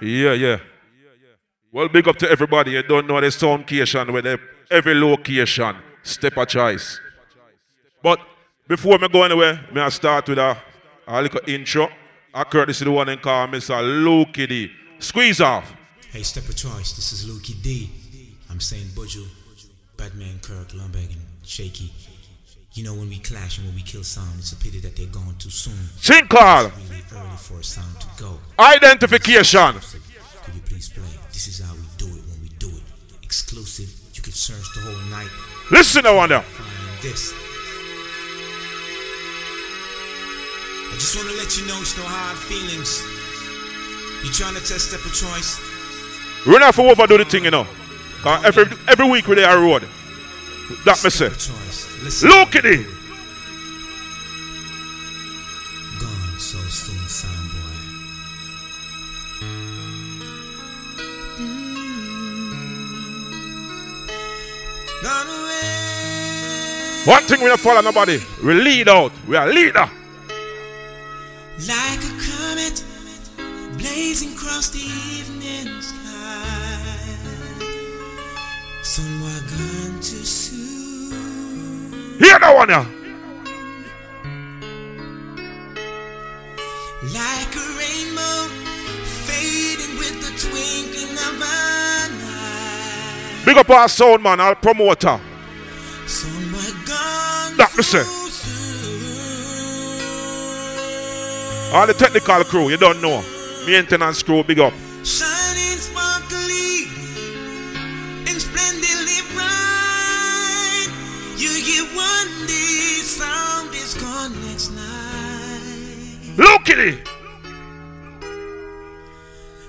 Yeah, yeah. Well, big up to everybody. You don't know the sound location with every location. Step a choice. But before me go anywhere, may I start with a, a little intro. I courtesy the one in call Mr. Lukey D. Squeeze off. Hey, step a choice. This is Lukey D. I'm saying Buju, Batman, Kirk, Lumber G, and Shaky. You know when we clash and when we kill sound, it's a pity that they're gone too soon. It's really early for a sound to go. Identification. Could you please play? This is how we do it when we do it. Exclusive. You can search the whole night. Listen, I wonder. Find this. I just want to let you know it's no hard feelings. You trying to test step a choice? We're not for overdo the thing, you know. 'Cause every, every week we're there road. That me say. Choice. Look at it. Gone so soon, sound boy. Gone away. One thing we don't follow nobody. We lead out. We are leader. Like a comet blazing across the Hear that one, yeah. Like a rainbow fading with the twinkling of an eye. Big up our sound man, our promoter. Somewhere gone That me say. too soon. All the technical crew, you don't know. Maintenance crew, big up. Look at it.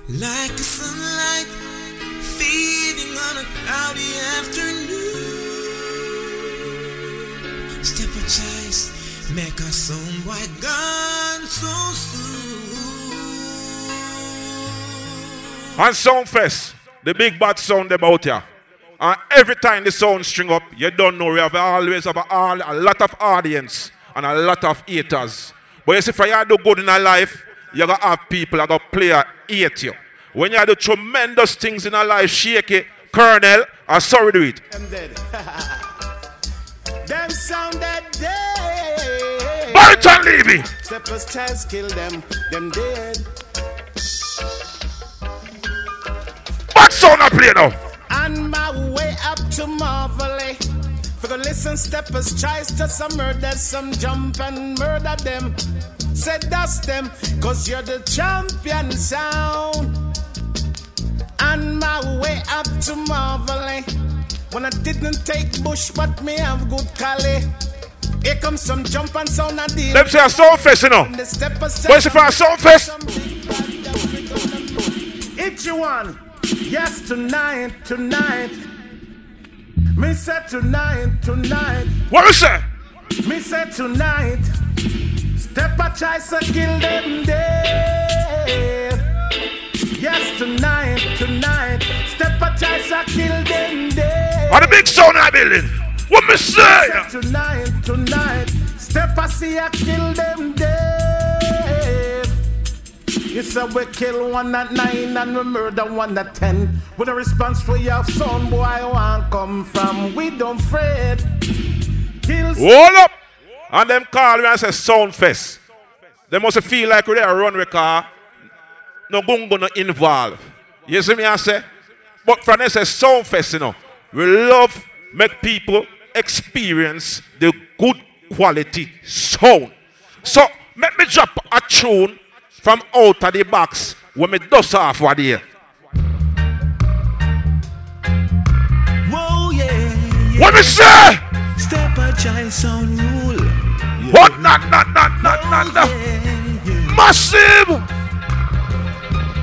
Like a sunlight fading on a cloudy afternoon. Step a choice, make a song white gone so soon. And Soundfest, the big bad sound about here. And every time the sound string up, you don't know, we have always have a, a lot of audience and a lot of haters. But you see, for you do good in your life, you gotta have people that gonna play a hate you. When you do tremendous things in your life, shake it, Colonel, I'm sorry to it. Them dead. them sound dead. Barton Levy! Steppers chance kill them. Them dead. What sound I play now? On my way up to Marvelly. For the listen, steppers tries to some murder, some jump and murder them. Said dust them, cause you're the champion sound. On my way up to Marvelly. Eh? When I didn't take bush, but me have good cali. Here comes some jump and sound and deal. Them say a Soundfest, you know. The steppers Where's it for a Soundfest? It's you one. Yes, tonight, tonight. Me said tonight, tonight. What you say? Me said tonight. Step a choice and kill them dead. Yes, tonight, tonight. Step a choice and kill them dead. On the big sound the building. What me say? Me Said tonight, tonight. Step a see a kill them dead. You said we kill one at nine and we murder one at ten. With a response for your son, boy, I want come from. We don't fret. Kill Hold up. And them call me and say Soundfest. They must feel like we're there a run car. No gungo no involve. You see me I say? But this say Soundfest, you know. We love make people experience the good quality sound. So let me drop a tune from out of the box when me dust off what here. Whoa, yeah, yeah. What me say? Step a choice on rule. What not not not not not not Yeah, yeah. massive.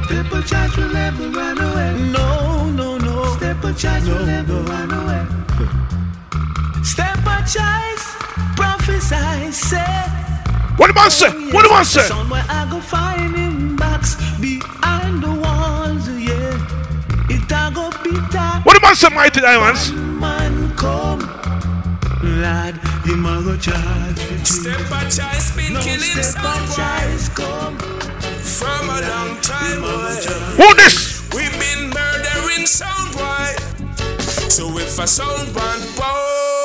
Step a choice will never run away. No, no, no. Step a choice will never run away. Step a choice, prophesy, say. What the I say? What the man say? Somewhere I go find him box behind the walls, yeah. It a go be What the man say, mighty diamonds? man come. Lad, him a go charge Step a choice been No killing step someone come. from a long time. Who this? We've been murdering sound boy. So if a sound one boy,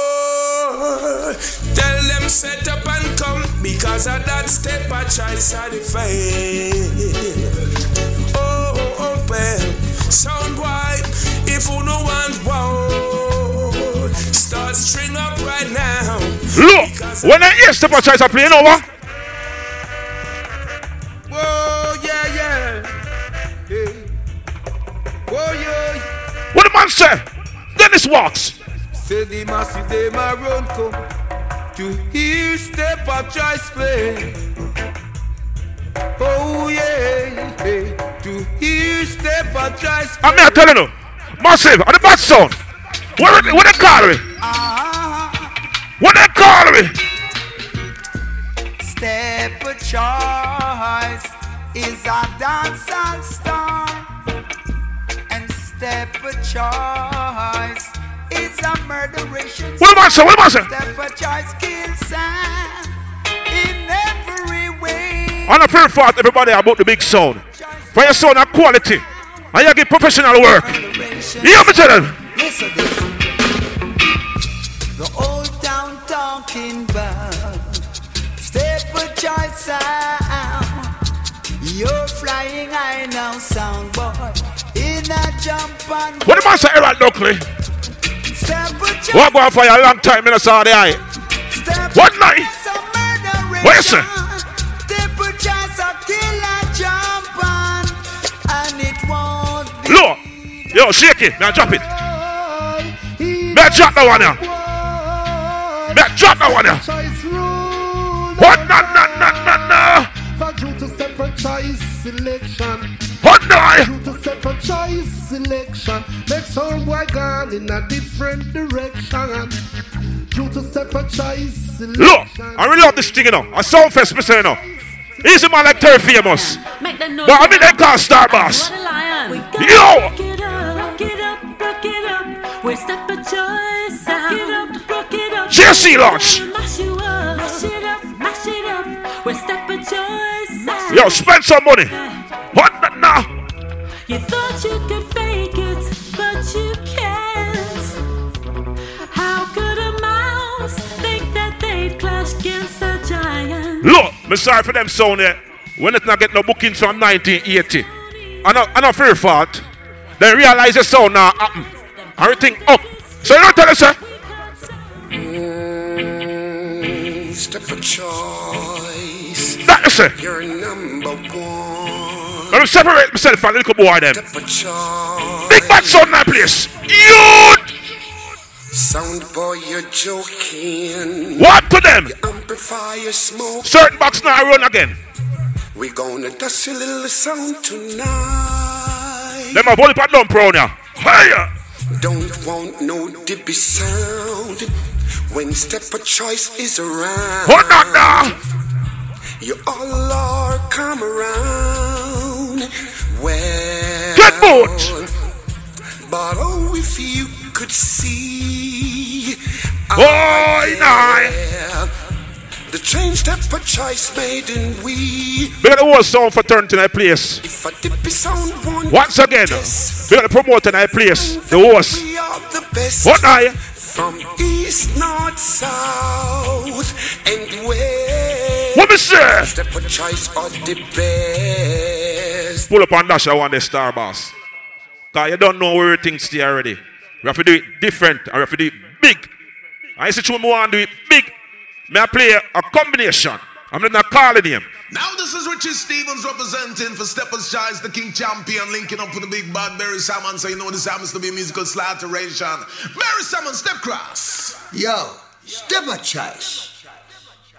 tell them set up and come because of that step I try to Oh, oh, oh, well, sound boy, if you no want wow, start string up right now. Look, when I hear Step Choice are playing over. Whoa, yeah, yeah. Whoa, yeah. What the man say? Dennis Walks. Say the massive they my run come to hear step up choice play. Oh yeah, hey. to hear step up choice play. I'm here telling you, massive, and the bad sound. What what they call me? What they call me? Step a choice is a dancehall star, and step a choice is a murderation. What man say? What the man say? Step a choice kills in every way. On a fair fault, everybody about the big sound. For your sound of quality. And you get professional work. You hear me tell them? Listen this. The old town talking about step a sound. You're flying high now, sound boy. In a jump and What say, Errol Dunkley? Step a choice. What going for a long time, in the saw the eye. What night? It's a murderation. What you say? Step a choice, a killer jump on, and it. Look. Yo, shake it. I drop it? I drop that one? May I drop that one rule. What? No, no, no, no, no. For you to separate choice selection. What no? You to separate choice selection. Make some boy gone in a different direction. You to separate choice selection. Look, I really love this thing, you know. A sound fest, me say, you know. He's a man like Terry Famous. Make that noise. But I mean, they call Star Boss. What a lion. Yo! Rock it up, rock it up, rock it up. We step a choice out. Rock it up, rock it up. JC launch. Mash you up, mash it up, mash it up. We step a choice out. Yo, spend some money. What the no? You thought you could fake it, but you can't. How could a mouse think that they'd clash against a giant? Look, me sorry for them sound there. When it not get no bookings from 1980. I know, I know for your fault. They realize the sound now happen. Everything up. Oh, so you don't tell us, sir. Step a choice. That is it. You're number one. Let me separate myself from little boy them. Big bad sound in that place. You Sound boy, you're joking. what to them? Amplifier smoke. Certain box now run again. We gonna dust a little sound tonight. Them have only put down pro now. Higher. Don't want no dippy sound when step a choice is around. What that now? You all are come around. Well, Get boot. But oh, if you could see. Boy, nah. The change a choice made in we. We got the whole sound for turn tonight, place. If a dippy sound. Once again, we got the promoter in that place. The host. We are the best. What now? From east, north, south, and west. What say? Step a choice are the best. Pull up and dash I want the star boss. Cause you don't know where things stay already. We have to do it different and we have to do it big. I see you want to do it big. May I play a combination. I'm not calling him. Now this is Richie Stephens representing for Steppers Choice, the King Champion, linking up with the big bad Barry Salmon. So you know this happens to be a musical slaughteration. Barry Salmon, step cross. Yo, step a choice.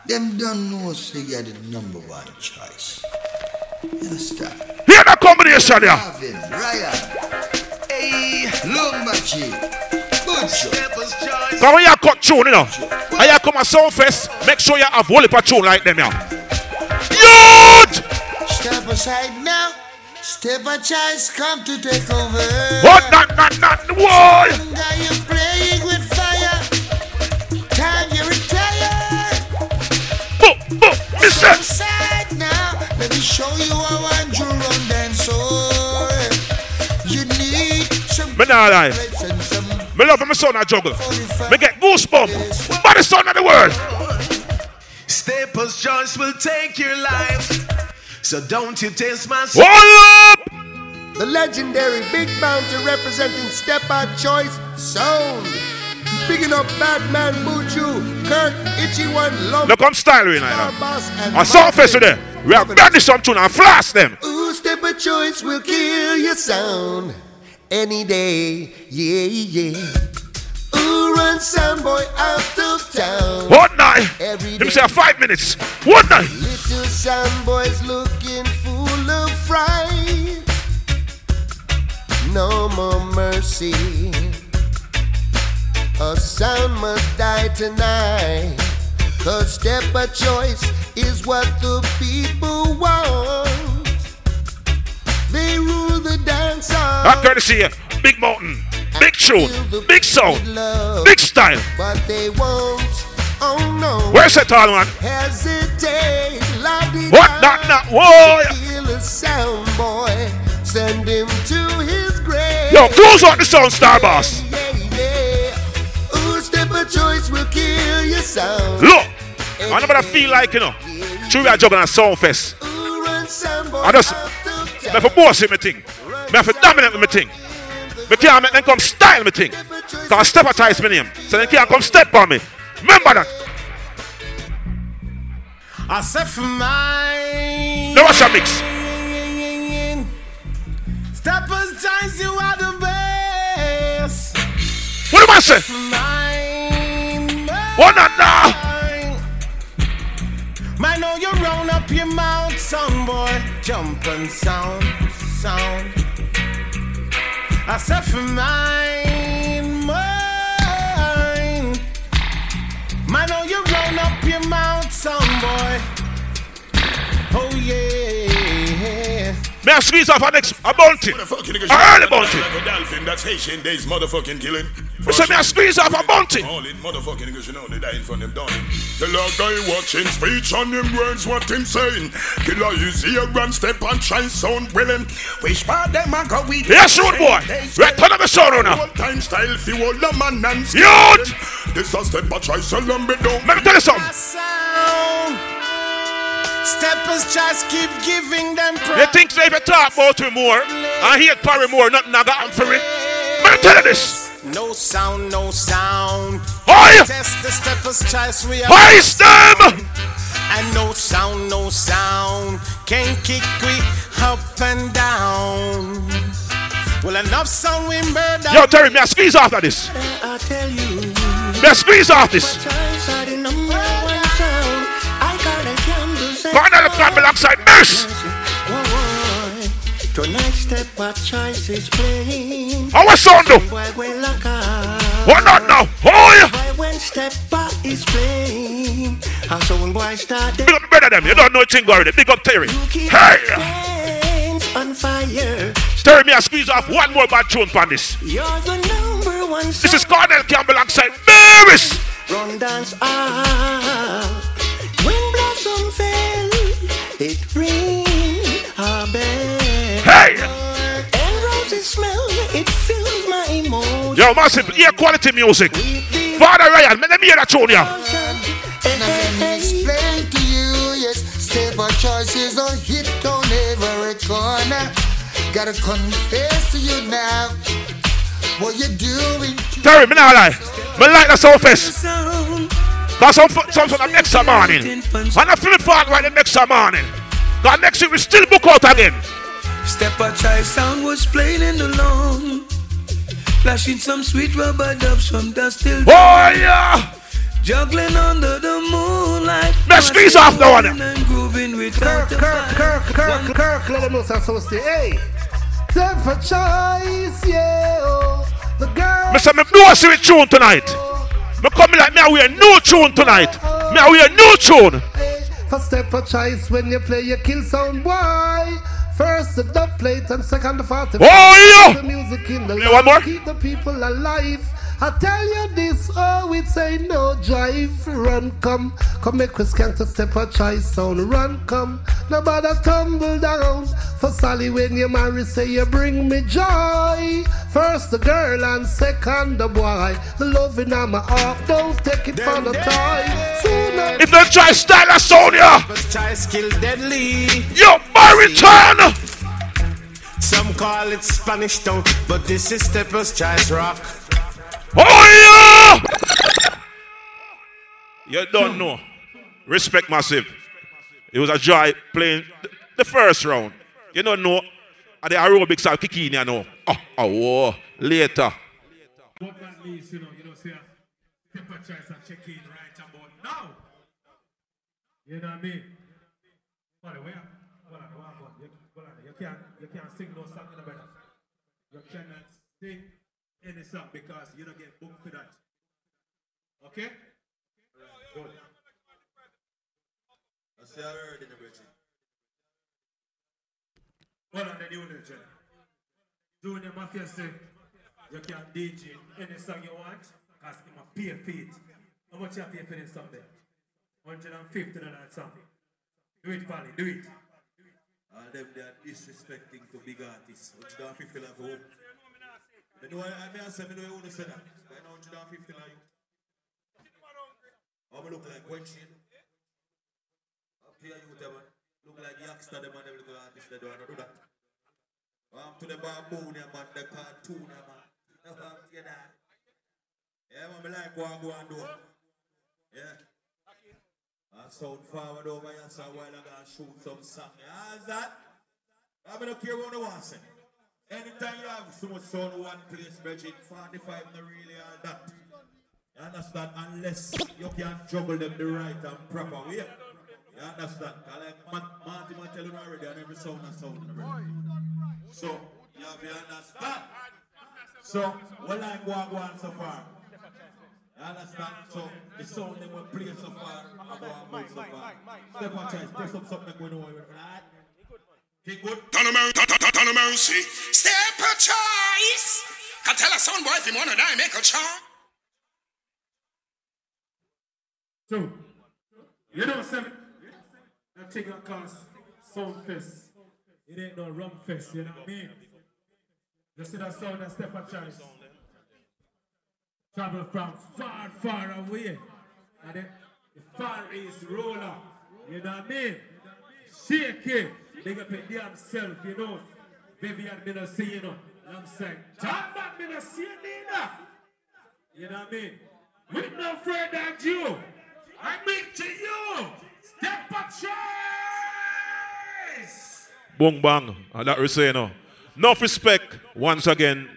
Them don't know say you're the number one choice. You understand? Combination here. Marvin, Ryan, hey, Lumbachi, Bucho. Steppers Choice. So when you cut tune, you know, and you come a sound fest, make sure you have whole tune like them, yeah. Youth! Step aside now. Step a choice come to take over. What? Not, not, not, whoa! Now you playing with fire. Time you retire. Boom, boom, listen. Aside now. Let me show you how Andrew Me not lie. Me love my son a juggle. Me get goosebumps. But the son of the world. Staples Joyce will take your life. So don't you taste my Hold up! The legendary Big Bounty representing Step Out Choice Sound. Bigging up Batman Buju, Kirk, Itchy One, Love, Look, I'm styling right now. Starboss, I saw Martin. fest there. We have got this some tune and flash them. Ooh, Step Out Choice will kill your sound any day. Yeah, yeah. Ooh, run sound boy out of town. One night. Every Let me day. say five minutes. One night. Little sound boys looking full of fright. No more mercy. A sound must die tonight. Cause step a choice is what the people want. They rule the dance hall. I'm courtesy of Big Mountain. Big tune. Big sound. Big style. But they won't. Oh no. Where's that tall man? Hesitate. What? Not, not. Whoa. Sound boy. Send him to his grave. Yo, close out the sound, star boss. Yeah, yeah. Ooh, step a choice will kill your sound. Look. I never feel like, you know, true we are juggling a sound fest. Ooh, run sound I just, me town. for boss in my thing. Me for dominate with my thing. Me can't make them come style me thing. Cause I step advertise my name. So they can't come step on me. Remember that. I said for mine. Now watch that mix. Steppers you are the best. What am I say? Mine. What not now? Man, know you round up your mouth, son boy. Jump and sound, sound. I said for mine, mine. Man, know you round up your mouth, son boy. Oh yeah. May I squeeze off our next a bounty? Motherfucking nigga, A early shit, bounty. Like a dolphin, that's Haitian days, motherfucking killing. So may I squeeze off a bounty? All in motherfucking niggas, you know, they dying from them dawning. The log guy watching speech on him words, what him saying. Killer, you see a grand step and try sound willing. Which part them a go with? Yes, road boy. Right, turn up the sound now. Old time style, fi all the man and Youth! This a step a try so long be down. Let me tell you something. Steppers just keep giving them You praise. think they if you talk about him more and hear Parry more, nothing I got for it. Let me tell you this. No sound, no sound. Oi! Test the steppers choice we are. Hoist them! And no sound, no sound. Can't kick we up and down. Well, enough sound we murder. Yo, Terry, may I squeeze after this? I tell you, May I squeeze off this? choice are the number Tonight step what choice is playing. Was sound do? Boy, we lock up. What not now? Oh, Why when step back is playing, a sound boy start Big up better them. You don't know a thing already. Big up Terry. Hey! on fire. Terry, may I squeeze off one more bad tune on this? You're the number one This is. Cornell Campbell alongside Maris. Run dance out. When blossom fell, it rained Yo, massive ear quality music. Father Ryan, let me hear that tune, yeah. Nothing explain to you, yes. Step a choice is a hit on every corner. Gotta confess to you now. What you doing? Terry, me not lie. Me like the fest. Cause some, some from the next morning. And I feel it for right the next morning. Cause next week we still book out again. Step a chai sound was playing in the lawn. Flashing some sweet rubber dubs from dust till Oh yeah! Juggling under the moonlight. Let's squeeze off the one. And grooving without Kirk, a Kirk, Kirk, Kirk, Kirk, let them know so say, hey, step for choice, yeah, oh, the girl. Me say me know see with tune tonight. Me come like me I wear new tune tonight. Me I wear new tune. For step for choice when you play your kill sound boy. First the dub plate and second the 40. Oh, yeah. The music in the Play one more. keep the people alive. I tell you this, oh, it's a no drive. Run, come, come make us skank to step a choice sound. Run, come, nobody tumble down. For Sally, when you marry, say you bring me joy. First the girl and second the boy. The loving on my heart, don't take it for the toy. Sooner. If they try style a Sonia, Try skill deadly. yo, my return. Some call it Spanish town, but this is Steppers Choice Rock. Oh yeah! You don't hmm. know. Respect massive. It was a joy playing the first round. You don't know. And the aerobics are kicking you know. Oh, oh, whoa. later. But that means, you know, you know, say, temper choice and check in right about now. You know what I mean? By the way, hold on, hold on, hold on. You, hold on. You can't, you can't sing no song in the better. You cannot sing any song because you don't get booked for that. Okay? Right, good. I say I heard in the bridge. Hold on, the new legend. Doing the mafia say, you can DJ any song you want, because I'm a pay for it. How much you pay for this song there? 150 on that song. Do it, Polly, do it. All them they are disrespecting to big artists. What you don't feel like home. You know I? I say, me know you want to say that. I know what you don't feel like you. How me look like Shane? Up here you man. Look like little they don't do that. Um, to the baboon man, the cartoon man. I'm saying that. Yeah, man, me like what I do. Yeah. I sound forward over here, so while I gotta shoot some song. How's that? I don't care what I want to say. Anytime you have so much sound one place, Bridget, 45 not really all that. You understand? Unless you can juggle them the right and proper way. You understand? I like Matt, Marty man tell you already, and every sound and sound. So, you have to understand. So, what I go on, go on so far? Ah, you understand? So, the sound they will play so far, I go on move so far. Step on choice, press up something going on with that. He good. Turn a mer- turn- turn- turn a mercy. Step a choice. Can tell a son boy if he wanna die, make a choice. So, you know something? That thing that costs sound fest. It ain't no rum fest, you know what I mean? You see that sound that step of choice? Travel from far, far away. And then the far east roller. You know what I mean? Shake it. Big up it damn you know. Baby, I'm gonna see you know. I'm saying, talk back, me no see you. You know what I mean? With no further you. I bring to you Step of Choice! Boom bang. That we say no. Enough respect once again,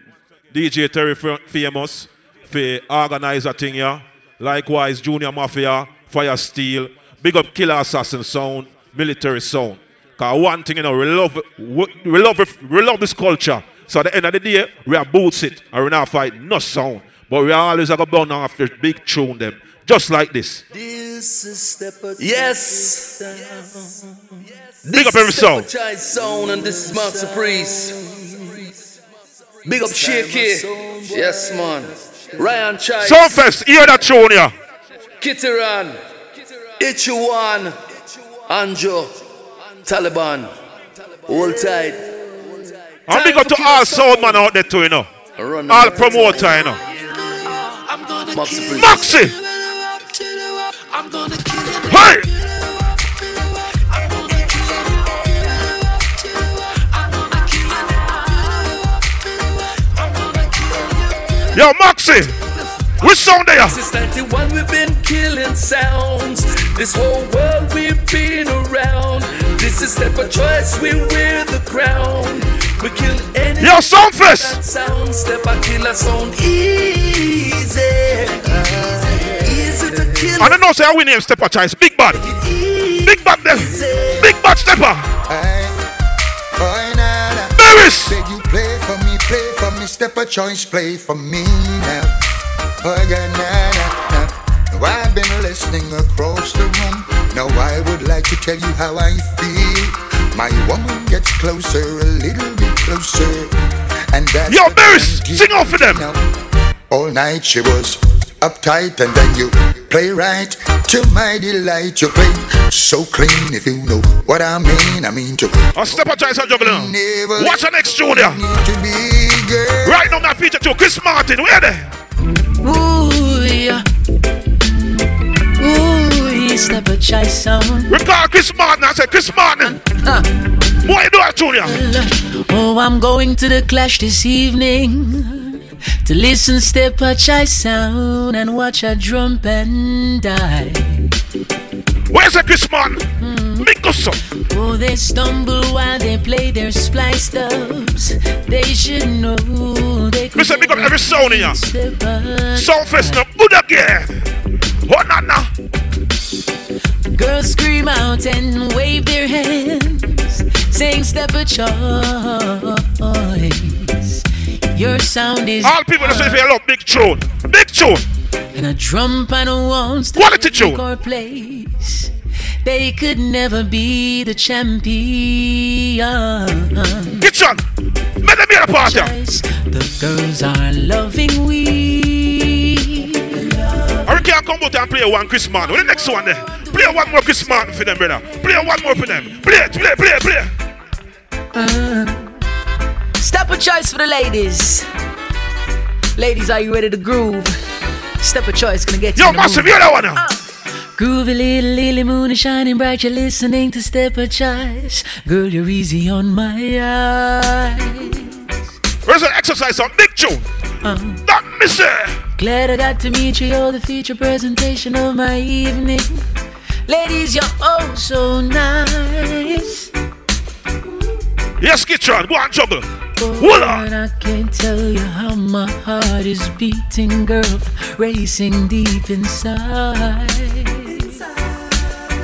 DJ Terry Famous for organize a thing here. Likewise, Junior Mafia, Fire Steel, big up Killer Assassin Sound, Military Sound. Cause one thing you know, we love we we love we love this culture. So at the end of the day, we are boots it and we not fight no sound. But we are always gonna burn after big tune them. Just like this. This is step of Yes. Big up every Step of sound. And this is Mark Surprise. Big up Shaky. Yes, man. Ryan Chai. Soundfest, hear that tune here. Kitteran. Ichuan. Anjo. Taliban. Hold tight. And big up to go to all sound man out there too, you know. Run All promoter, you know. Surprise. Maxi! Yo, Maxi! Which sound there? Since 91 we've been killing sounds. This whole world we've been around. This is step of choice, we wear the crown. We kill any Yo, Soundfest! that sound. Step a killer sound easy. Easy to kill. I don't know, say I win name Stepper Choice. Big bad. Big bad them. Big bad Stepper. Boy, nah, nah. Barris. Beg you play for me, play for me. Step a choice, play for me now. Boy, yeah, nah, nah, nah. Now I've been listening across the room. Now I would like to tell you how I feel. My woman gets closer, a little bit closer. And that's Yo, I'm sing out for them. now. All night she was uptight and then you play right to my delight. You play so clean if you know what I mean. I mean to A Stepper Choice and juggling. Never Watch the next tune there. to be girl. Right now, know that feature to Chris Martin, where they? Ooh, yeah. Ooh, yeah, step a choice sound. Recall Chris Martin. I said Chris Martin. Uh, What you doing, Junior? Oh, I'm going to the clash this evening to listen step a choice sound and watch a drum and die. Where's the Chris Martin? Hmm. Make us. Oh, they stumble while they play their splice dubs. They should know they could Listen, big up every sound in here. step a Soundfest no good again. Oh, na na. Girls scream out and wave their hands, saying step a choice. Your sound is All people that say they love big tune. Big tune. and a drum panel wants to Quality tune. our place. They could never be the champion. Get on. Let them hear the party. The girls are loving we. Or we can come out and play one Chris Martin. What the next one there? Play one more Chris Martin for them, brother. Play one more for them. Play it, play, play, play. Uh, Step a choice for the ladies. Ladies, are you ready to groove? Step a choice gonna get you. Yo, massive, hear that one now. Uh. Groovy little lily moon is shining bright. You're listening to Step a Choice. Girl, you're easy on my eyes. Where's the exercise on big tune? That uh. miss it. Glad I got to meet you. You're the feature presentation of my evening. Ladies, you're oh so nice. Yes, Kitchen, go and juggle. On. I can't tell you how my heart is beating, girl, racing deep inside.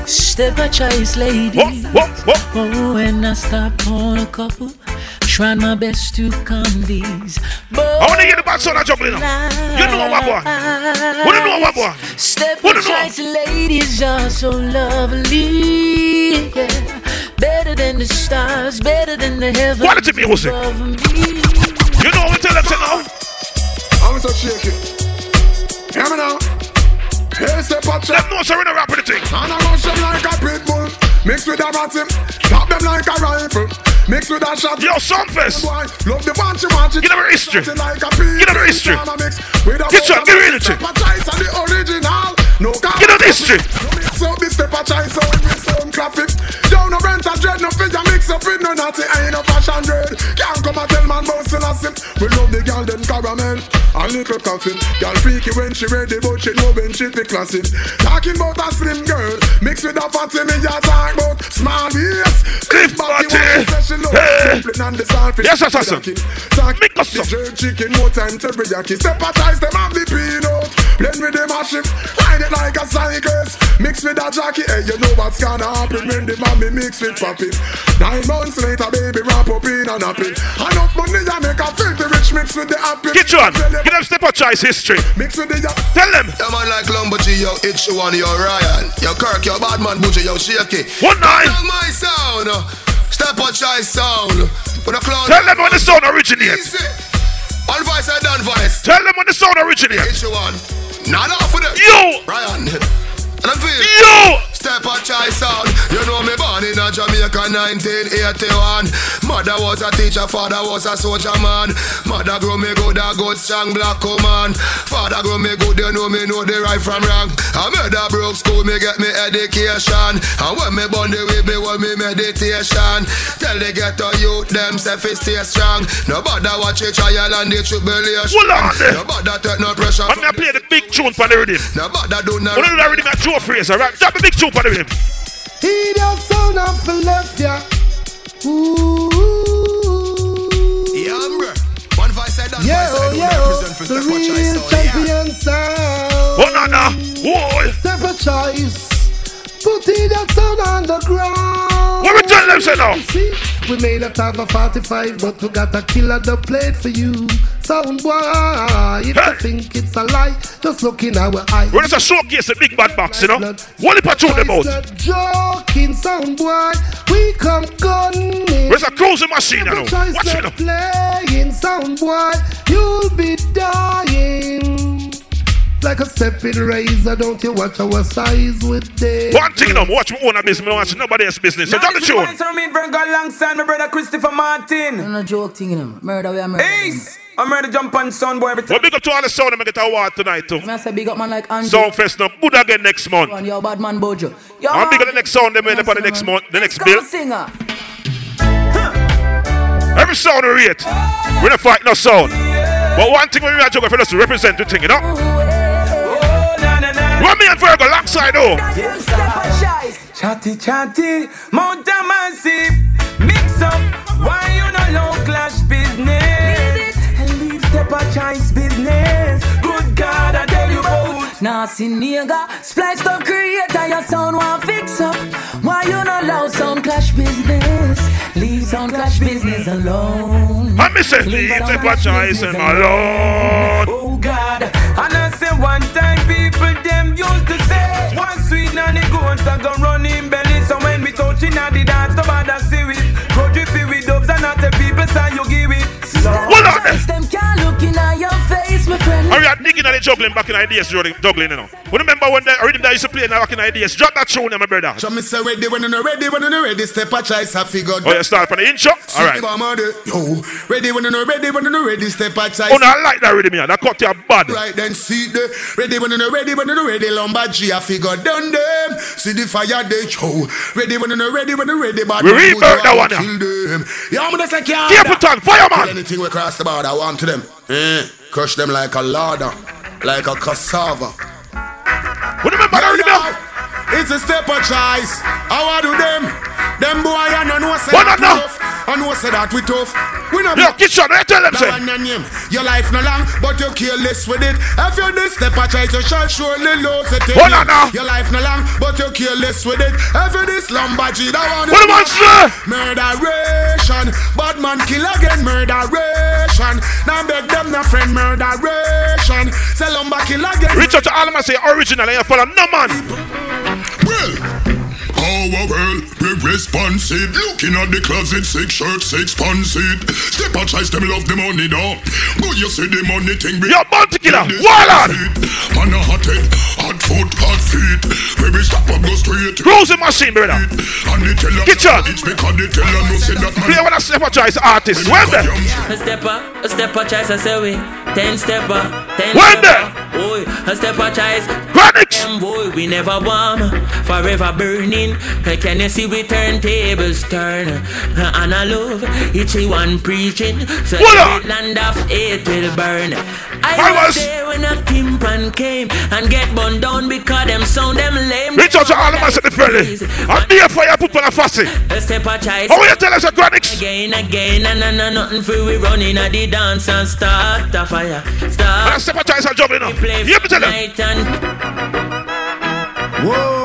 Step a choice, lady. Oh, when I stop on a couple, trying my best to calm these. I want to hear the back sound of juggling now. You know what one? What you know what one? Step What a you know? choice, ladies are so lovely. Yeah. Better than the stars, better than the heavens. Quality music. You know what we tell them say now? I'm so shaky. Hear me now. Hey, step up, Them know so we don't rap with the thing. And I rush them like a pit bull. Mix with a ratim. Drop them like a rifle. Mix with a shot. Yo, Sunfest. Love the bunch you want. Give them a history. Like a pea. Give history. With a Get your, give me energy. Step a choice and the original. No Give them the history. So this step a choice so we sound clappy. Yo, no rent a dread, no figure mix up with no natty. Ain't no fashion dread. Can't come and tell man bout Selassie. We love the girl them caramel. A little coffin. Girl freaky when she ready, but she know when she fi classy. Talking about a slim girl. Mix with a fatty, me ya talk about small waist. Cliff body, she love dumpling and the saltfish. Yes, assassin. Talk Make us the jerk chicken, more time teriyaki. Step a ties them have the peanut. Blend with the mashing. Ride it like a cyclist. Mix with a jockey. Hey, you know what's gonna happen when the mommy mix with poppy. Nine months later, baby, wrap up in a nappy. Enough money, I make a filthy rich mix with the happy. Get on. Give them step a choice history. Mix with the Tell them. Yeah, man, like Lumber G, yo, itch you on your Ryan. Yo, Kirk, yo, bad man, Butcher, yo, shaky. One nine. Knock my sound. Step on choice sound. With a clown. Tell them when the sound originates. One voice, I done voice. Tell them when the sound originates. Itch you on. Not off with it. Yo. Ryan. And I'm. Yo. Step on choice sound. You know me born in a Jamaica 1981. Mother was a teacher, father was a soldier man. Mother grow me good, a good strong black woman. Father grow me good, you know me know the right from wrong. I made a broke school, me get me education. And when me born the way, me want me meditation. Tell the ghetto youth them fi stay strong. Nobody watch a trial and the tribulation. Hold on there. Nobody take no pressure. I'm gonna play the big tune for the rhythm. Nobody do no. What do that rhythm at Joe Fraser, right? Drop the big tune for the rhythm. He don't sound up for left ya. Ooh. Yeah, bruh. One voice I done Yeah, voice oh, yeah, oh. the Step on Choice real sound. Yeah. champion sound. Oh, no, no. Whoa. Step a choice. Put in that sound on the ground. What we tell them say now? See, we may not have a 45, but we got a killer that played for you. Sound boy, if you think it's a lie, just look in our eyes. When it's a showcase, the big bad box, you know? What if I tune them out? Not joking, sound boy. We come gunning. Where's a cruising machine, you know? Choice Watch me not now. playing, sound boy. You'll be dying. Like a stepping razor, don't you watch our size with this? One thing, you know, watch my own business, I watch nobody else's business. So drop the tune. So me friend got alongside my brother Christopher Martin. No, no joke thing, you know. Murder, we are murder. Ace. I'm ready to jump on son boy every time. Well, big up to all the sound and get a award tonight too. I say big up man like Andrew. Soundfest now. Good again next month. And your bad man Bojo. Yo, I'm man. big up the next sound them yes, for the next month, the next bill. Come singer. Every sound we rate. We don't fight no sound. But one thing when we are joking for us to represent the thing, you know? What me and Virgo alongside though? Oh? Chatty chatty, Mount Massive, mix up. Why Nasty nigga, splice the creator, your sound want fix up. Why you not allow sound clash business? Leave sound clash business alone. I miss it, leave sound clash business alone. Oh God, and I say one time people them used to say one sweet nanny goat a go run in belly. So when we touching at the dance, bad see it. If we with dubs and not the people say you give it. Hold on there. Them can't look in your face, my friend. Are we are digging at the juggling back in ideas, juggling, you know? We remember when the rhythm that used to play now back in ideas. Drop that tune, my brother. So me say ready when you're ready when you're ready step a choice I figure. Oh, you start from the intro? All right. Yo, ready when you're ready when you're ready step a choice. Oh, no, I like that rhythm here. That cut your bad. Right then, see the ready when you're ready when you're ready lumber G I figure done them. See the fire they show. Ready when you're ready when you're ready but We rebirth that one, yeah. Kill them. Yeah, I'm gonna say can't. Careful tongue, fireman. Anything we cross the border, I want to them. Eh, crush them like a larder, like a cassava. What remember here? It's a step of choice. How I do them? Them boy I no know say What that we now? tough. I know say that we tough. We no Yo, kitchen, I tell them, say. Now and then, yeah, Your life no long, but you careless with it. If you this step a try to shall surely lose it. On now. Your life no long, but you careless with it. If you this Lumber G, that one. What am I say? Murderation, bad man kill again. Murderation. Now beg them no friend. Murderation. Say lumber kill again. Reach out to all of them say original and you follow no man. Well. Our world, we responsive. Looking at the closet, six shirts, six pants it. Step out, try them love the money now. But you see the money thing. Yo, bounty killer, wild Man a hot head, hot foot, hot feet. Where we stop up, go straight. Cruising machine, brother. And they tell her, Kitchen. it's because they tell her no say that man. Play with a step choice artist. When there? A stepper, a stepper choice, I say we. Ten stepper, ten When stepper. Boy, a stepper choice. Chronics. Boy, we never warm, forever burning. Can you see we turntables turn? And I love each one preaching. So every land of hate will burn. I, I was there when a timpan came and get burned down because them sound them lame. Reach out to all of us say the friendly. I'm here for you, put on a fussy. A stepper choice. How will you tell us a chronics? Again, again, and, and, and nothing for we running at the dance and start a fire. Start. A step of choice are juggling now. Play You me tell night and Whoa.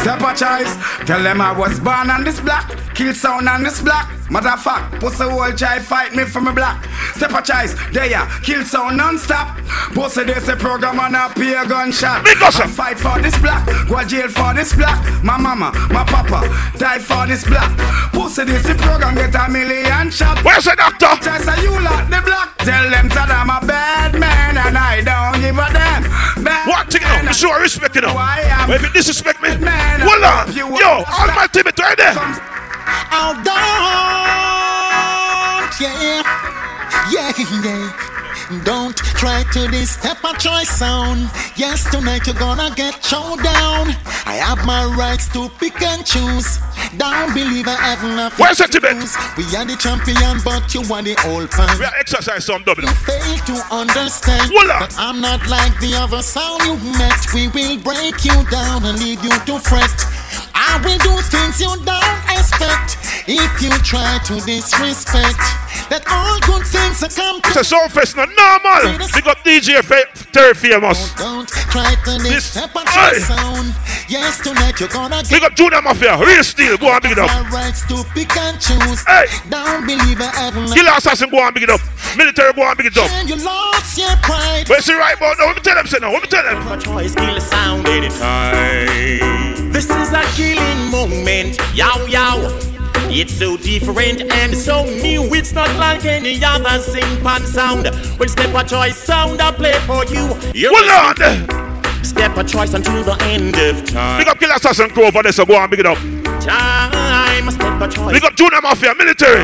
Step a choice. Tell them I was born on this block. Kill sound on this block. Matter of fact, pussy whole try fight me from a block. Step a choice. There ya. Kill sound non-stop. Pussy this a program and a pay a gunshot. I fight for this block. Go jail for this block. My mama, my papa die for this block. Pussy this a program get a million shot. Where's the doctor? Just say you lot the block. Tell them that I'm a bad man and I don't give a damn. Bad What thing now? Show respect, you know. I am But if you disrespect me, man. hold on. Yo, all my team is right there. Oh, don't, yeah, yeah, yeah. Don't try to this step a choice sound. Yes, tonight you're gonna get chowed down. I have my rights to pick and choose. Don't believe I have enough. Where's the Tibet? We are the champion, but you are the old fan. We are exercise some double. You fail to understand Voila. that I'm not like the other sound you met. We will break you down and lead you to fret. I will do things you don't expect if you try to disrespect. That all good things are come It's a sound fest, no normal. Big up DJ Fa- Terry Famous. Don't try to This- step on Aye. your sound. Yes, tonight you're gonna Big get up Junior Mafia, real steel, go and big it up. my rights to pick and choose. Hey. Don't believe I haven't. Killer Assassin, go and big it up. Military, go and big it up. And you lost your pride. Where's the right boy? now? Let me tell them, say now. Let me tell them. choice kill sound anytime. This is a killing moment, yow yow. It's so different and so new. It's not like any other sing pan sound. When step a choice sound I play for you. You're Hold on. Step a choice until the end of time. Big up Killer Assassin Crow for this, so go and big it up. Time, step a choice. Big up Junior Mafia, military.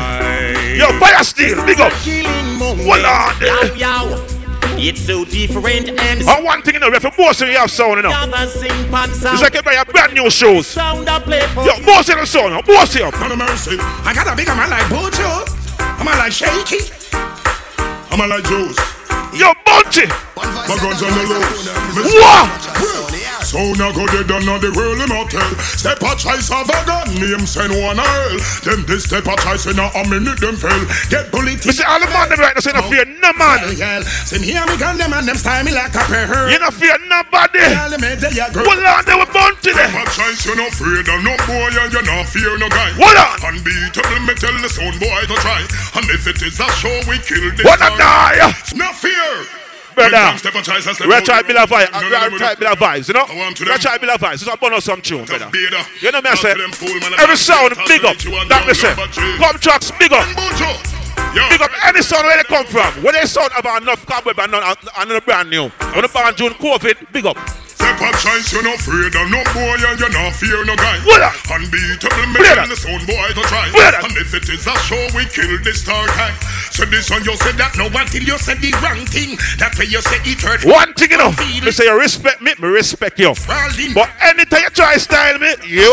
Yo, Fire Steel, big up. Killing moment. Well, on, Yow, yow. It's so different and And one thing you know, we have to boast in your sound, you know. Other sing pan sound. It's like you buy a brand new shoes. Sound I play for. Yo, boast in the sound, now, boast it up. No mercy. I got a big man like Bojo. I'm a like Shaky. I'm a like Juice. Yo, Bunchy. My guns on the loose. What? So now go dead and now the world in hotel. Step a choice of a gun, name send one hell. Them this step a choice in a minute them fell. Get bullet. Say all the man them right now say no fear no man. Same here me gun them and them style me like a pair. You no fear nobody. Well, on, they were Bunchy there. Step a choice, you're not afraid of no boy and you're not fear no guy. Hold on. Unbeatable, me tell the sound boy to try. And if it is a show, we kill this. What a die. No fear. Brother, Step a choice, I step Red out. Tribe Bill of Vibes, No, no, Red no, Tribe no. Bill of Vibes, you know? I want to them. Red Tribe Bill of Vibes, it's a bonus some tune, brother. You know me, I say, to them fool, man, every sound, big up. touch you and That me say, come tracks, big up. Big up any sound where they come from. Where they sound have enough cobweb and none, and none brand new. When the band June COVID, big up. Step a choice, you're not afraid of no boy and you're not fear no guy. Unbeatable, me What tell up? the sound boy to try. And if it is a show, we kill this star guy. So this one you said that no until you said the wrong thing. That way you say it hurt. One thing you know, me say you respect me, me respect you. But anytime you try style me, you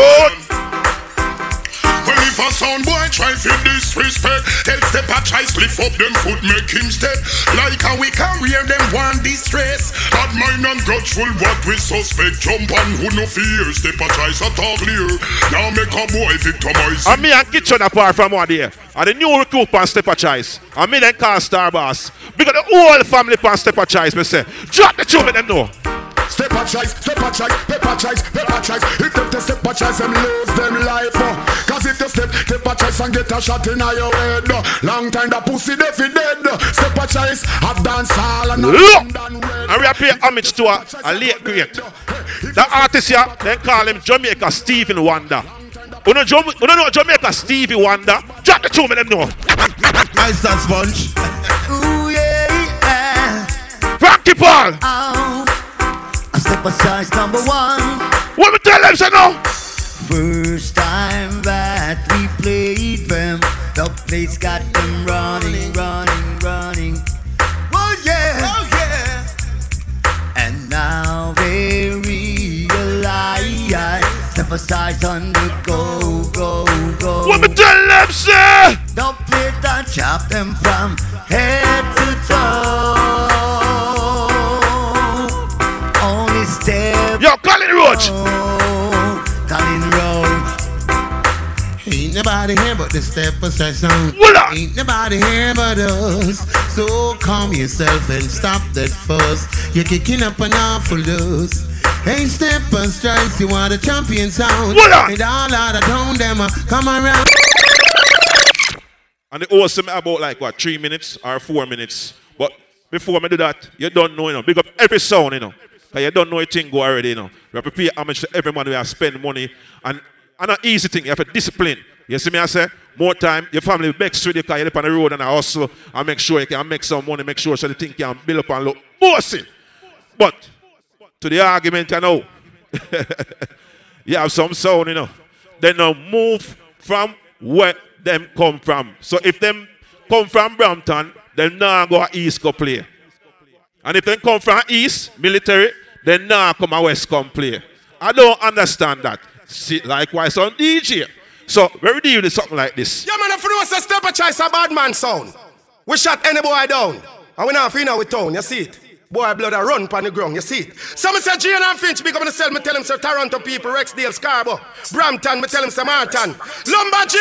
if a sound boy try to disrespect, tell step a choice, lift up them foot, make him step. Like how we career them one distress. Bad mind and grudgeful, what we suspect. Jump on who no fear, step a choice, a talk clear. Now make a boy victimize. And me and Kitchen apart from one day. And the new recruit pan step a choice. And me then call Star Boss. Because the whole family pan step a choice, me say. Drop the make them know. Step a choice, step a choice, pepper choice, pepper choice. If them to step a choice, them lose them life. Oh. Cause if you step, step a choice and get a shot in your head. oh. Long time the pussy they fi dead. oh. Step a choice, have dance all and Look! And we pay homage to a, a late great. Oh. The artist here, they call him Jamaica Stevie Wonder. You know, Jam- you know Jamaica Stevie Wonder? Drop the tune, make them know. Ice and sponge. Ooh, yeah. Frankie Paul. Oh. I step aside, number one. What me tell them, say no? First time that we played them, the place got them running, running, running. Oh yeah, oh yeah. And now they realize step aside on the go, go, go. What me tell them, say? Don't play that chop them from head to toe. Yo, Colin Roach. Ain't nobody here but the step aside sound. What up? Ain't nobody here but us. So calm yourself and stop that fuss. You're kicking up an awful dose. Ain't step and strikes, you want a champion sound. And all out of town, them uh, come around. And the awesome about like what, three minutes or four minutes. But before I do that, you don't know, you know. Big up every sound, you know. Because you don't know a thing go already, you know. You have to pay homage to every man who has spend money. And an easy thing, you have to discipline. You see me, I say, more time, your family begs with you because you live on the road and I hustle and make sure you can make some money, make sure so the thing can build up and look bossy. But to the argument, I know, you have some sound, you know. Then now move from where them come from. So if them come from Brampton, then now go east go play. And if they come from east, military, then now come a west come play. I don't understand that. See, likewise on DJ. So when we deal something like this, Yeah, man, if you know say step a choice a bad man sound. We shot any boy down. And we not feel now with town, you see it. Boy blood a run pon the ground, you see it. Some say Jane and Finch, big up on the cell, me tell him say Toronto people, Rexdale, Scarborough, Brampton, me tell him say Malton. Lumber G,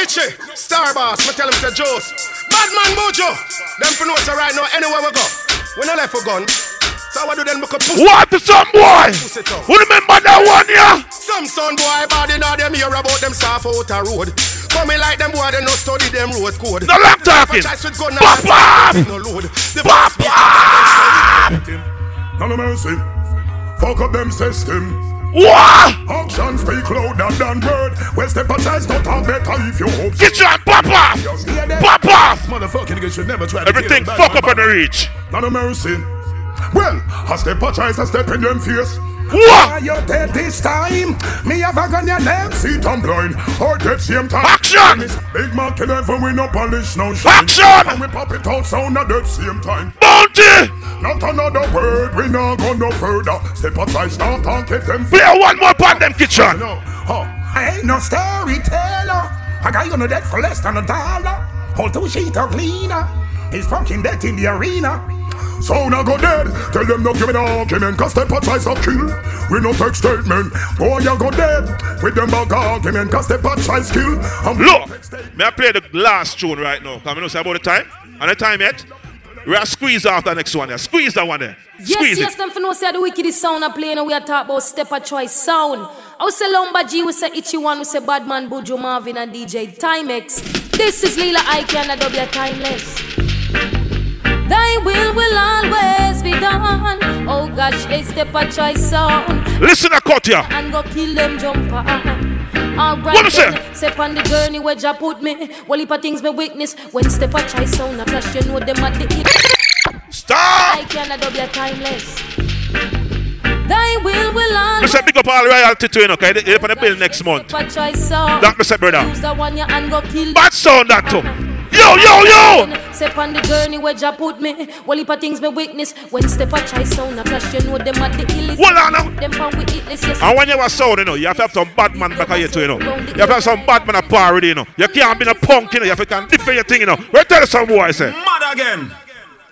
Itchy, Starboss, me tell him say Joes. Bad man Mojo, them for know say right now anywhere we go. We not left for gun. So what do them make a pussy? What to some boy? Pussy. Who remember that one, yeah? Some son boy body now them hear about them soft out a road. Coming like them boy they no study them road code. No long talking. Bop, bop. No load. The Bop, No no mercy. Fuck up them system. What? Actions speak louder than word. Well, step a chance to talk better if you hope. Get your pop off! Pop off! Motherfucking nigga should never try Everything fuck up on the reach. Not a mercy. Well, a step a choice, a step in them face. What? you dead this time? Me have a gun your name. See it I'm blind. Or dead same time. Action! Big man Mac 11 we no polish no shine. Action! And we pop it out sound at dead same time. Bounty! Not another word. We not go no further. Step aside, start and keep them. Play one more pan them kitchen. No. Oh, I ain't no storyteller. I got you on the deck for less than a dollar. Hold two sheet of cleaner. He's fucking dead in the arena. So now go dead. Tell them no give me no argument. Cause they put tries to kill. We no take statement. Boy, you go dead. With them bug argument. Cause they put tries kill. And we Look, may I play the last tune right now? Come on, say about the time. And the time yet? We are squeeze off the next one there. Squeeze that one there. Yes, Squeeze yes, it. them for no say the wickedest sound a playing and we are talk about step of choice sound. I will say Lumber G, we say Itchy One, we say Badman, Bujo Marvin and DJ Timex. This is Lila Ike and a W Timeless. Thy will will always be done. Oh gosh, a step of choice sound. Listen to cut here. And go kill them jumper. Alright, What say? then, step on the journey where Jah put me. Well, if a things me weakness, when step a choice sound a flash, you know them at the hit. Stop! I cannot your timeless. Thy will will I always say big up all royalty to you, okay? They're on the bill next month. step a choice sound. That say, brother. Use the one you and go kill. Bad sound that too. Yo, yo, yo! Step on the journey where Jah put me. Well, if a things me weakness, when step a choice sound a flash, you know them at the illest. Hold on now. Them pan we illest, yes. And when you have sound, you know, you have to have some bad man back here too, you know. You have to have some bad man a parody, you know. You can't be a punk, you know. You have to can defend your thing, you know. Where tell us some boy, I say. Mad again.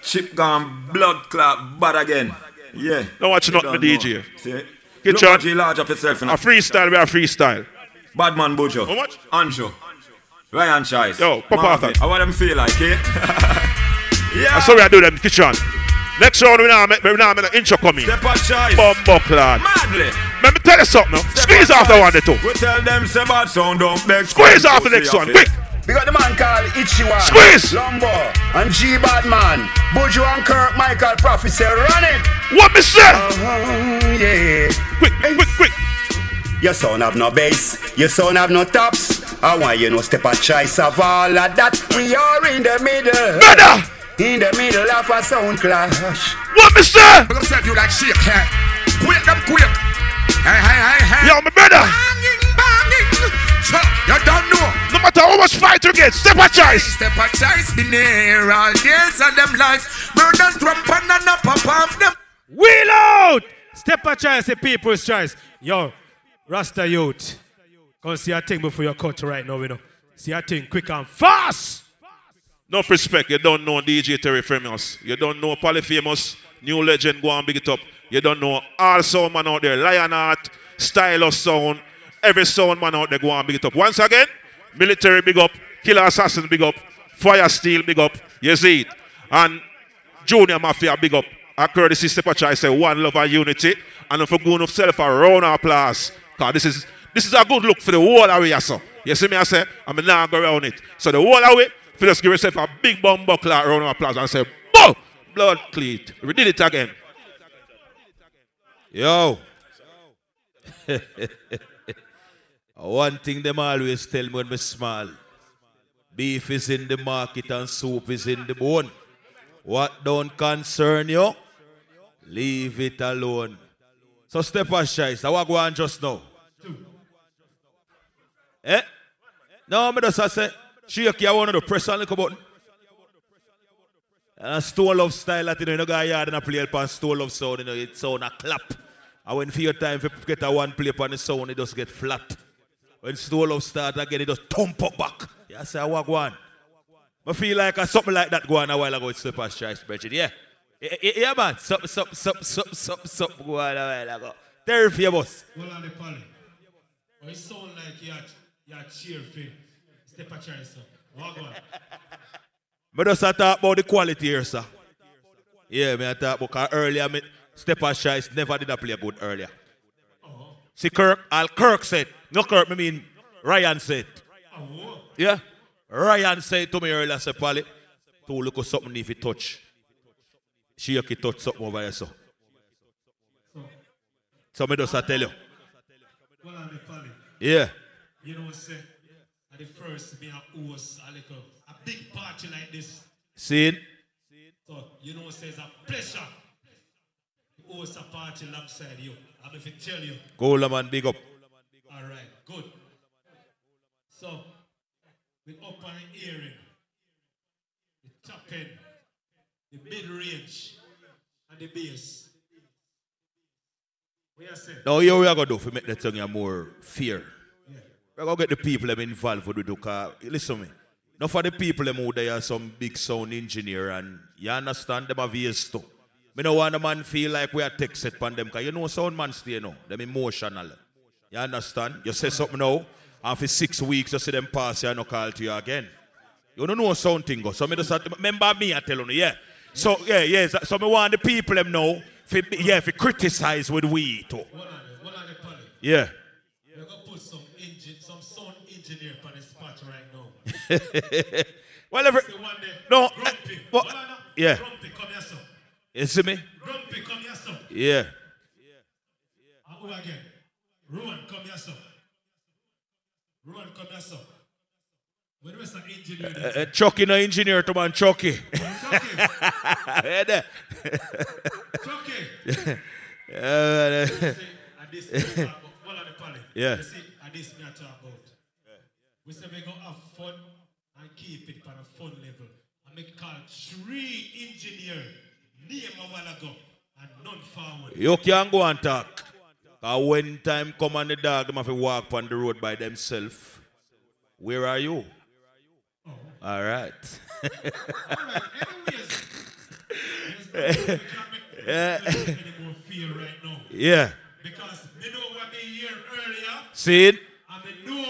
Chip gone, blood clot, bad again. Yeah. No watch not You me don't DJ. know. See? Kitchen. Look at you large up yourself. A freestyle, we are freestyle. Badman Bojo. How much? Anjo. Ryan Chice. Yo, pop off Marvin. that. How them feel like, it. yeah. That's how we are do them, kitchen. Next round, we now make, we now make the intro coming. Step a choice. Bumbo clad. Madly. Let me tell you something now. Squeeze off the one, the two. We tell them say bad sound don't beg. Squeeze off the next one, quick. We got the man called Ichiwa. Squeeze. Lumbo. And G Badman. Buju and Kirk Michael Prophet say run it. What me say? Uh-huh, yeah. Quick, quick, quick. Your son have no bass. Your son have no tops. I want you no step a choice of all of that. We are in the middle. Better. In the middle of a sound clash. What me say? I'm gonna set you like shit, cat. Quick them quick. Hey, hey, hey, hey. Yo, my brother. Banging, banging. So, you don't know. No matter how much fight you get, step a choice. Step a choice be near all days of them life. Murder, trump, and a pop off them. Wheel out! Step a choice, the people's choice. Yo, Rasta youth. Come see a thing before your cut right now, you know. See a thing quick and fast. No respect. You don't know DJ Terry Famous. You don't know Polyphamous. New legend, go and big it up. You don't know all sound man out there. Lionheart, Stylus sound. Every sound man out there, go and big it up. Once again, military big up. Killer Assassin big up. Fire Steel big up. You see it. And Junior Mafia big up. I courtesy step a I say one love and unity. And if we're going to self a round of applause. Cause this is this is a good look for the whole area, so. You see me, I say, I'm not go around it. So the whole if you just give yourself a big bomb buckler round of applause and say, Boom! Blood cleat. We did it again. Yo. One thing them always tell me when me smile. Beef is in the market and soup is in the bone. What don't concern you, leave it alone. So step aside. So what go on just now? Eh? No, me just say, shake you one of the press on the button. And a stone love style that you know, you know, go yard and a play upon stone love sound, you know, it sound a clap. And when for your time, you get a one play upon the sound, it just get flat. When stone love start again, it just thump up back. Yeah, say, what go on? I feel like a, something like that go on a while ago with Slippers Choice, Bridget. Yeah. Yeah, yeah, man. Something, something, something, something, something, something go on a while ago. Terry for boss. Hold on the poly. Oh, it sound like you're, you're cheerful. Step a choice, sir. What go on? Me just a talk about the quality here, sir. Yeah, me a talk about earlier, me, Stepper Shice never did a play good earlier. Oh. See, Kirk, all Kirk said, no Kirk, me mean Ryan said. Oh, yeah? Ryan said to me earlier, say, Polly, to look at something if you touch. She you touch something over there, so. So me just a tell you. The poly. Yeah. You know, what I say, at the first, me a host a little, a big party like this. See it? So, you know, say it's a pleasure to host a party alongside you. I'm if it tell you. Cool, man, big up. All right, good. So, we up the hearing, the top end, the mid range, and the bass. What you say? Now, here we are going to do for make the tongue more fear. We're going to get the people them involved for the. Cause, listen to me. Not for the people them who they are some big sound engineer and you understand them have ears too. Me no want the man feel like we are set upon them because you know sound man stay now. Them emotional. You understand? You say something now and for six weeks you see them pass you and no call to you again. You don't know sound thing go. So me just remember me I tell you, yeah. So yeah, yeah. So, me want the people them know for, yeah, if criticize with we too. Yeah. We're going to put some, engine, some sound engineer on the spot right now. well, every, See one day, no, uh, on now. yeah. Grumpy, come here, son. You see me? Grumpy, come here, son. Yeah. And who again? Rowan, come here, son. Rowan, come here, son. Where the engineer? Uh, uh, Chucky no engineer to man Chucky. yeah, there. Chucky. Uh, this me talk about, hold on. Yeah. You see, and this me I talk about. We say we gonna have fun and keep it on a fun level. I make call three engineer name a while ago and none forward. you can go and talk. Cause when time come on the dog, them have to walk on the road by themselves. Where are you? Oh. All right. yeah. Feel right yeah. Because me know what me hear earlier. See it? And me know,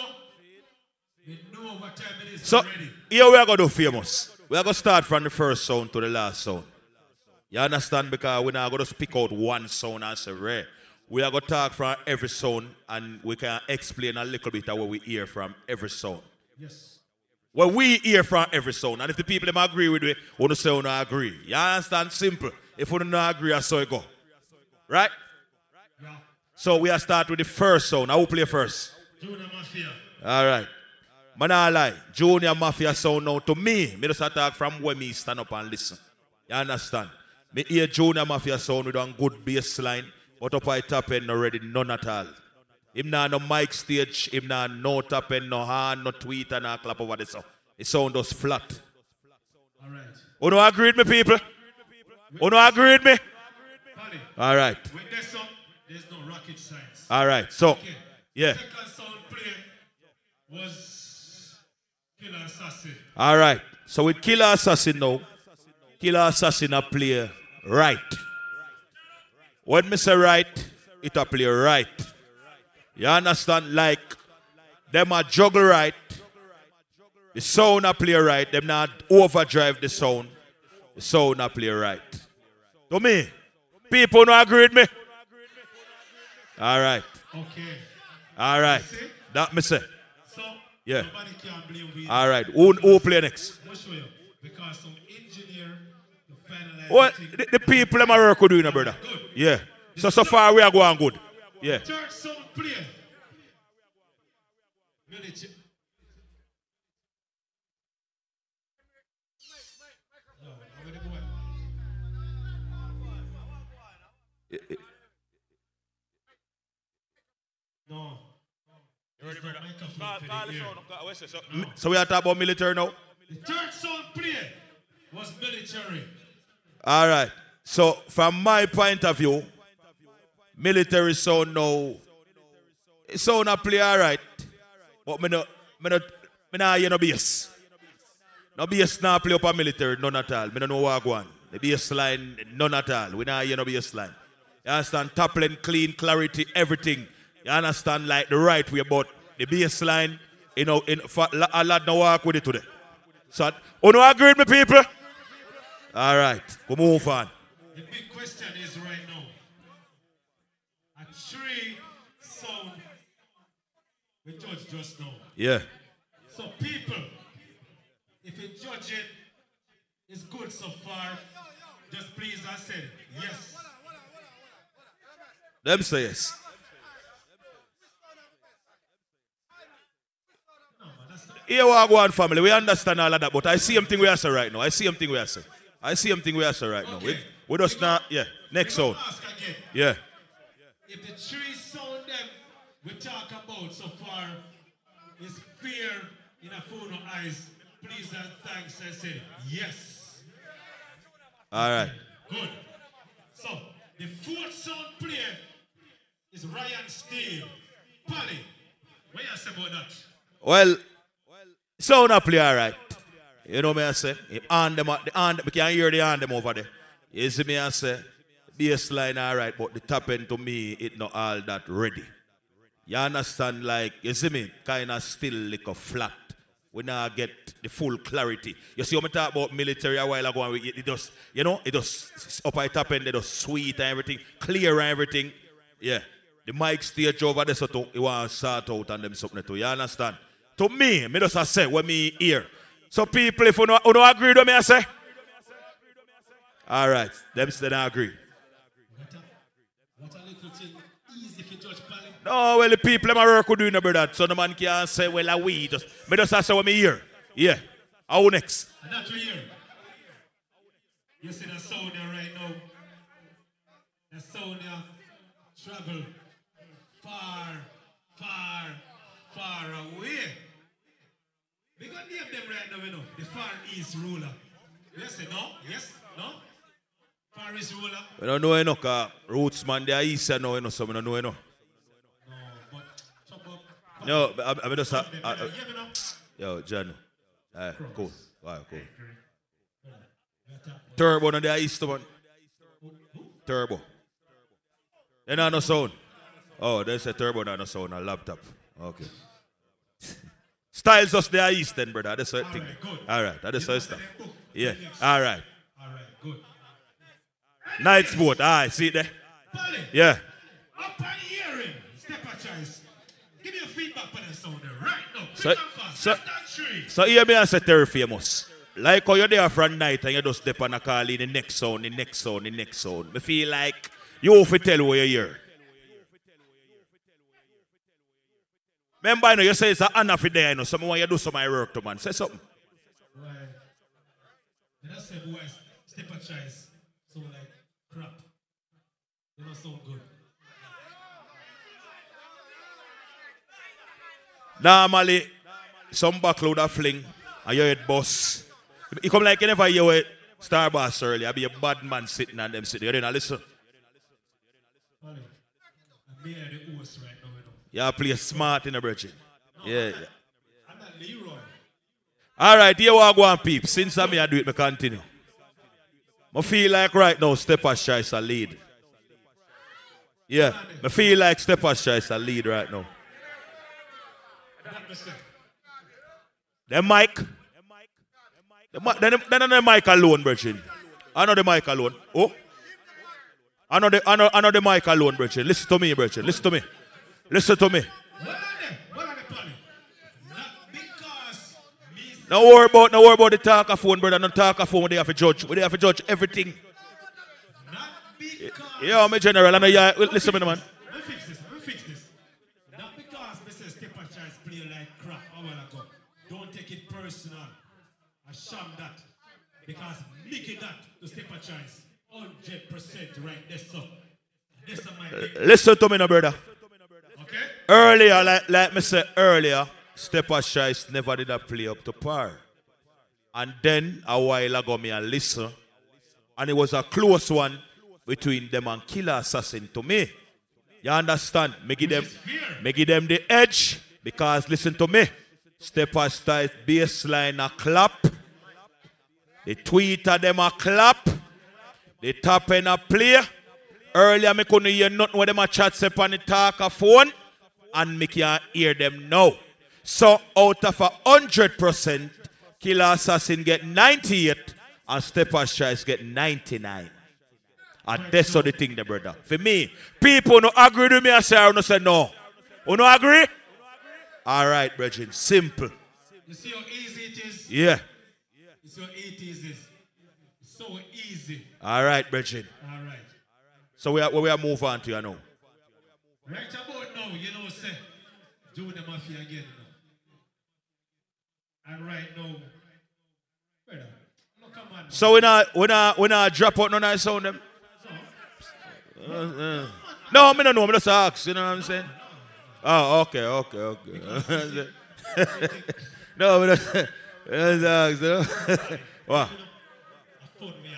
me know what time it is So here we are going to do famous. We are going to start from the first sound to the last sound. You understand? Because we're not going to speak out one sound and say rare. We are going to talk from every sound and we can explain a little bit of what we hear from every sound. Yes. What we hear from every sound. And if the people them agree with me, we don't say we don't agree. You understand? Simple. If we don't agree, I saw it go. Right? So we are start with the first sound. I will play first. All right. Man, I lie. Junior Mafia sound now to me. Me just talk from where me stand up and listen. You understand? Me hear Junior Mafia sound with a good bass line, but up I top end already none at all. Him nah no mic stage, him nah no top end, no hand, no tweet, and no clap over sound. It sound just flat. All right. You know agree with me, people? You know agree with me? All right. With this song, there's no rocket science. All right. So, Okay. yeah. Second sound play was. All right. So with Killer Assassin now, Killer Assassin a play right. When me say right, it a play right. You understand? Like them a juggle right. The sound a play right. Them not overdrive the sound. The sound a play right. To me, people no agree with me. All right. Okay. All right. That me say. Yeah. nobody can blame we. All right. Who, who play next? I'll show you. Because some engineer to finalize Well, the the, the people them a work with you, know, brother. Yeah. So so far we are going good. Yeah. Third sound play. Military. No, I'm gonna go ahead. No. There's no microphone for the ear. So we are talking about military now. The third sound play was military. All right. So from my point of view, military sound now, it sound a play all right. But me no, me no, me nah hear no bass. No bass nah play up a military, none at all. Me no know what go on. The bass line, none at all. We nah hear no bass line. You understand? Toppling, clean, clarity, everything. You understand? Like the right way, but the bass line, you know, in, for, a lad no work with it today. So, you know, agree with me, people? All right, we move on. The big question is right now. A tree sound we judge just now. Yeah. So people, if you judge it, it's good so far. Just please, I said yes. Them say yes. Here we are going family. We understand all of that, but I see something we are say right now. I see something we are say. I see something we are say right now. We, We just not, yeah. Next We sound. gonna ask again. Yeah. If the three sound them we talk about so far is fear in a phone of eyes, please and thanks I said yes. All right. Good. So the fourth sound player is Ryan Steele. Polly, what you say about that? Well, sound a play all right. You know me I say? On them, the on, we can hear the on them over there. You see me I say? Bass line all right, but the top end to me, it not all that ready. You understand? Like, you see me? Kind of still like a flat. We now get the full clarity. You see, when we talk about military a while ago, and we, it just, you know, it just up at top end, they just sweet and everything, clear and everything. Yeah. The mic stage over there, so to, you want to sort out and them something too. You understand? To me, me just say what me hear. So people, if you don't, you don't agree with me, I say. All right, them still don't agree. What a little thing easy for Judge Polly. No, well, the people them a work with doing about that. So the man can't say, well, a we just. Me just say what me hear. Yeah. How next? And what you hear. You see that sound there right now? That sound there travel far, far, far away. We gonna name them right now, you know. The Far East ruler. Yes, say no? Yes? No? Far East ruler? We don't know enough, cause roots man, they are east you know, you know, so we don't know enough. No, but I, I mean just, uh, uh, uh, yo, John. Alright, cool. Alright, cool. Turbo, no, they are east one. Turbo. They not no sound. Oh, they say turbo, not no sound, a laptop. Okay. Styles us, they are east then, brother. That's the thing. Alright, that's how the stuff. Yeah, all right. All right, good. Night sport, alright, see it there? Yeah. Up on hearing. Step a choice. Give me a feedback on that sound there right now. So, and so, and so here me and say Terry famous. Like how you're there from night and you just step on a call in the next sound, the next sound, the next sound. Me feel like you have to tell what you hear. Remember, I know, you say it's an honor for there, you know, someone want you do some of my work to man. Say something. Right. Then I said, boys, step a choice. So like crap. They don't sound good. Normally, some backload a fling and you head boss. You come like you never hear what Star Boss earlier. I be a bad man sitting and them sitting. You didn't listen. I'm here the host right now, you know. You play smart in the bridge. Yeah, yeah. I'm not Leroy. All right, here we go on, peep. Since I'm here, do it, I continue. I feel like right now, Stepper's choice a lead. Yeah, I feel like Stepper's choice a lead right now. The mic. The mic then, then the mic alone, Brethren. I know the mic alone. Oh. I know the, I know, I know the mic alone, Brethren. Listen to me, Brethren. Listen to me. Listen to me. Not because. No worry about, no worry about the talk of phone, brother. No talk of phone. They have to judge. We have to judge everything. Yeah, I'm a general. I know you. Listen to me, man. Let me fix this. Let me fix this. Not because Mr. Tries to play like crap a while ago. Don't take it personal. I sham that. Because Mickey that to Stepper choice. 100% right there, so. This is my Listen to me, no brother. Earlier, like, like me said earlier, Stepper Shice never did a play up to par. And then a while ago, me and listen, and it was a close one between them and Killer Assassin to me. You understand? Me give them, me give them the edge because listen to me. Stepper Shice baseline a clap. The tweeter them a clap. The top end a play. Earlier, me couldn't hear nothing when them a chat say on the a phone, and me can hear them now. So out of a hundred percent, Killer Assassin get 98 and Stepper's Choice get 99. And that's all the thing, the brother. For me, people no agree with me, I say, I no say no. You no agree? All right, brethren, simple. You see how easy it is? Yeah. You see how easy it is? It's so easy. All right, brethren. All right. So we are, we are move on to you now. Right about now, you know, what say, do the mafia again. Know. And right now, brother, look, come on. So we not we not we not drop out of the sound them. Uh, uh. No, me no know. Me just ask. You know what I'm saying? Oh, okay, okay, okay. no, me just, just ask. You know? what?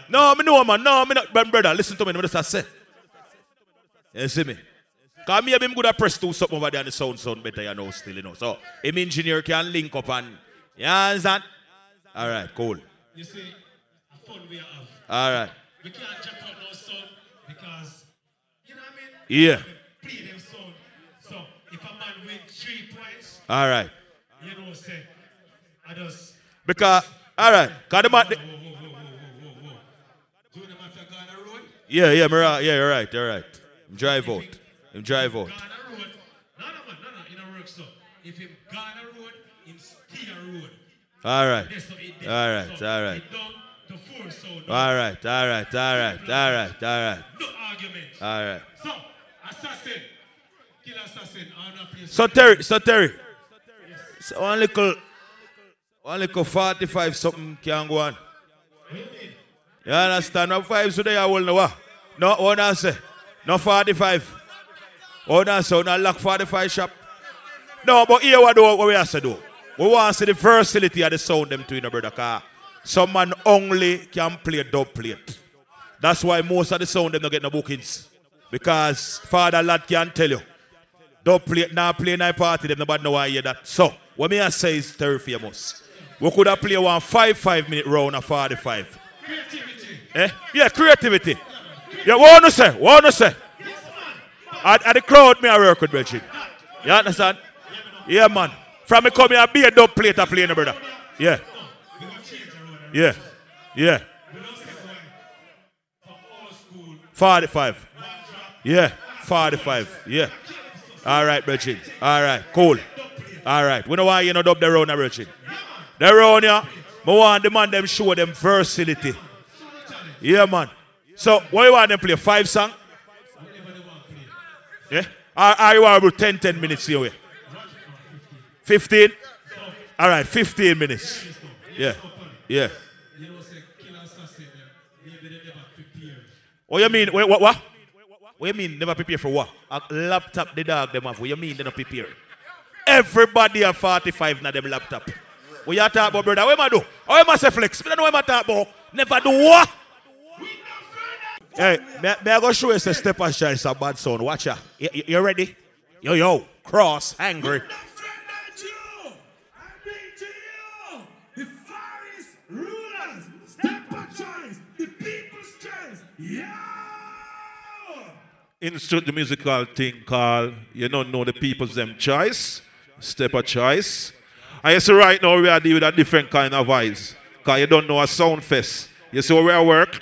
No, me know, man. No, me not, brother. Listen to me. I'm just say. You see me? Cause me him good at press two something over there and the sound sound better, you know, still, you know. So him engineer can link up and you understand? Alright, cool. You see, a fun we have. Alright. We can't jump out no sound because, you know what I mean? Yeah. Play them sound. So if a man win three points, Alright. you know, say, I just. Because alright, cause the man the- Do them if you go on the road. Yeah, yeah, yeah, you're right, you're right. Drive out. Him drive out. Go on road. No, no, no, no, work so. If him go on the road, him stay on road. Alright. Yes, so it- Alright, so alright. it down to four sound. Alright, alright, alright, alright, alright. No argument. Alright. So, assassin. Kill assassin. I don't play So Terry, so Terry. So one little one little 45 something can go on. You understand? No five today I will know? No what I say. No 45. What I say, no lock 45 shop. No, but here what do what we have to do. We want to see the versatility of the sound them to in a brother car. Some man only can play dub plate. That's why most of the sound them not get no bookings. Because Father Lad can tell you. Don't play now play night party, them nobody know why hear that. So what me I say is very famous. We could have played one five five minute round of 45. Eh? Yeah, creativity. Yeah, what wanna say? What wanna say? At, at the crowd me I work with Belgium. You understand? Yeah man. From me come here be a dub plate to play no brother. Yeah. Yeah. Yeah. 45. Yeah. 45. Yeah. All right, Virgin. All right, cool. All right. We know why you not dub the round, eh, Virgin. The round, yeah. I want the man them show them versatility. Yeah, man. So, what you want them play? Five song? Yeah? You want about 10, 10 minutes here? 15? All right, 15 minutes. Yeah. Yeah. What you mean? Wait, what, what? What you mean never prepare for what? A laptop the dog them have. What you mean they not prepare? Everybody have 45 na them laptop. What you talk about, brother? What am I do? How am I say flex? I don't know what I talk about. Never do what? Hey, may, may I go show you a step and shine a bad sound. Watch ya. You, you, you ready? Yo, yo. Cross, angry. The forest rulers, step choice, the people's choice. Yeah! Insert the musical thing called You Don't Know the People's Them Choice. Step a choice. I you see right now we are dealing with a different kind of vibes. Because you don't know a sound fest. You see where we are work?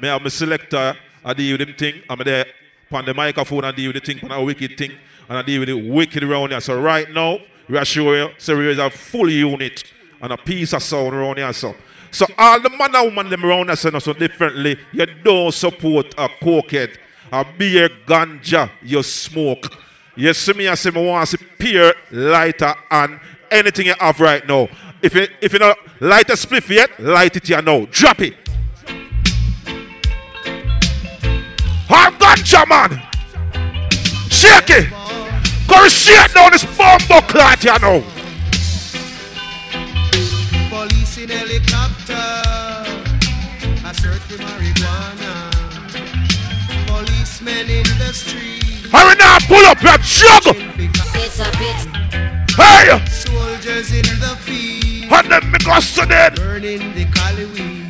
Me have my selector, I deal with them thing. I'm there on the microphone and deal with the thing, on a wicked thing. And I deal with the wicked around here. So right now, we are you, so we is a full unit and a piece of sound around here. So, so all the man and woman them around us so differently. You don't support a cokehead, a beer ganja, you smoke. You see me, I say me want to see peer, lighter, and anything you have right now. If you if you not light a spliff yet, light it here now. Drop it. I'm ganja man. Shake it. Go shake down this bomb clot you know. Police in helicopter, I search for marijuana. Policemen in the street. Hurry now, pull up your juggle. It's a bit. Hey! Soldiers in the field. And them me go so dead. Burning the cali weed.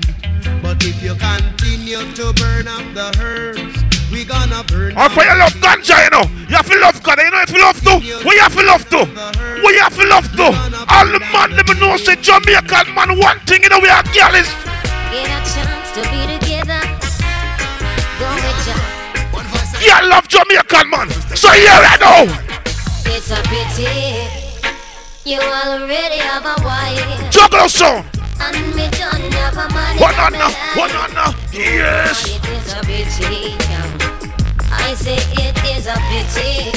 But if you continue to burn up the herbs, we gonna burn Or for you love ganja, you know. You have to love God, you know if you love to. What you have to love to? What you have to love to? All the man them know say Jamaican man one thing, you know we are girls. Get a chance to be together. Go with ya. Yeah, love Jamaican man. So here I know. It's a pity. You already have a wife. Juggle song. One on now, one on now, yes. It is a pity. I say it is a pity.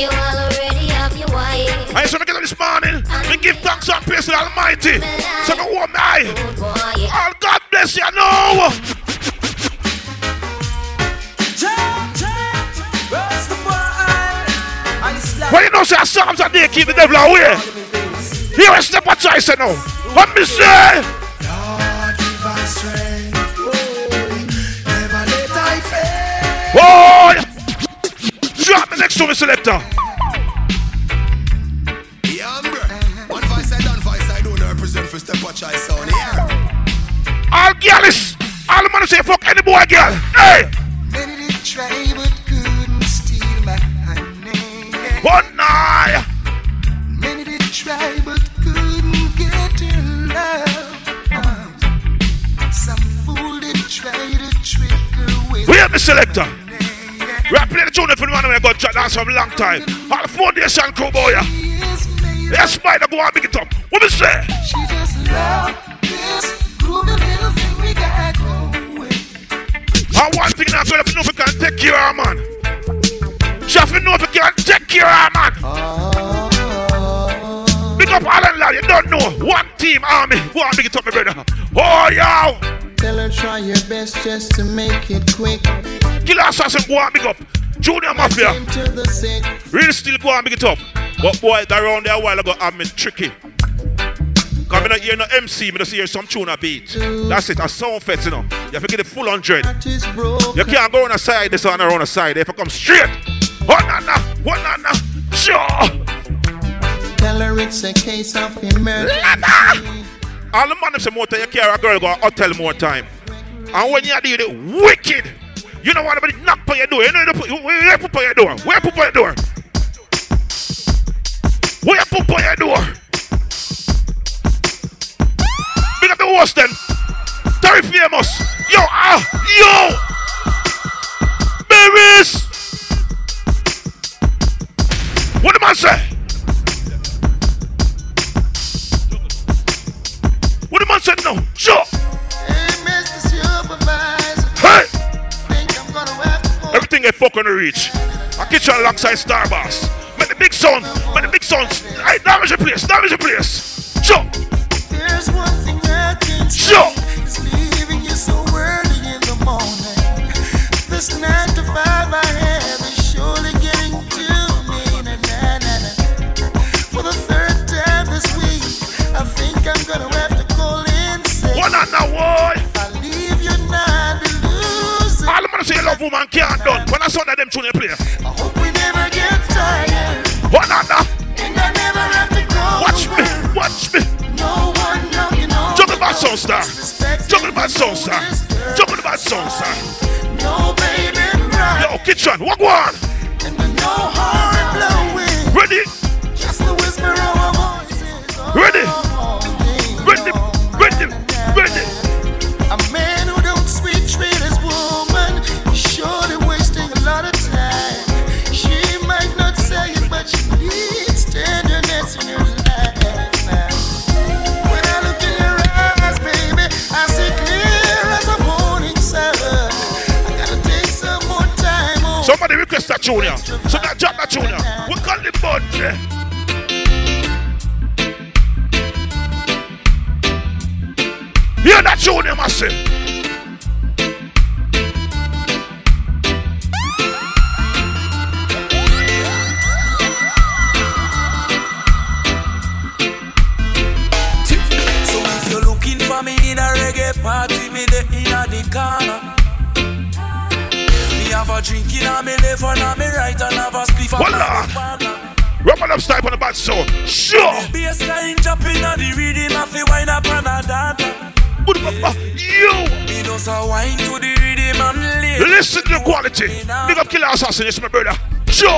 You already have your wife. I so get up this morning. We give thanks and praise to the Almighty. So go warm eye. Oh God bless you I know. When you know say Psalms and they keep the devil away. Here is the what I say now. What me say? Lord, give us strength. Never let I fail. Boy! Drop the next to me, selector. Yeah, bro. One voice I done, voice I don't represent for step watch I sound here. All girls, all the man say fuck any boy girl. Hey! Many did try but couldn't steal my name. One night. The selector. We are playing the tune for the man we got chat dance for a long time. All the foundation crew boy. Yes, spider go on, big it up. What me say? She just love this groovy little thing we got going. And one thing now, girl, if you know if you can take care of man. She have to know if you can take care of man. Big up Alan Lad, you don't know. One team army. Go on, big it up, my brother. Oh, yo. Tell her try your best just to make it quick. Killer Assassin, go on, big up. Junior Mafia. To the sick. Real still go on, big it up. But boy, that around there a while ago, I'm been tricky. Cause me not hear no MC, me just hear some tune a beat. That's it, a sound fest, you know. You have to get the full hundred. You can't go on the side, this one around the side. If I come straight, one na na, one na, sure. Tell her it's a case of emergency. All the man them say more time, you carry a girl go hotel more time. And when you do it wicked, you know what about knock on your door. You know put, where put on your door? Where put on your door? Where put on your door? Big up the host then. Terry famous. Yo, ah, yo. Berries. What the man say? What the man said no? Sure. Hey. Hey. Everything they fuck on the reach. I kitchen alongside Star Boss. Make the big sound. Make the big sound. Hey, damage the place. Damage the place. Sure. I them tune play. I hope we never get tired. One on now. And I never have to go. Watch me. Watch me. No one knocking on Juggle my song star. Juggle my song star. Juggle my song star. No baby bride. Yo, kitchen. What one? And no horn blowing. Ready? Just the whisper of voices. Ready? Ready? Here. So that drop that here. We call the there. Hear that tune here, massive. So if you're looking for me in a reggae party, me the in the corner. A drink in a me left and a me right and have a spliff on Voila. my partner. Rubber up style on the bad soul. Sure. Bassline jumping on the rhythm, I feel wine up on a data. You. Me just a wine to the rhythm and lay. Listen to the quality. Big up Killer Assassin, it's my brother. Sure.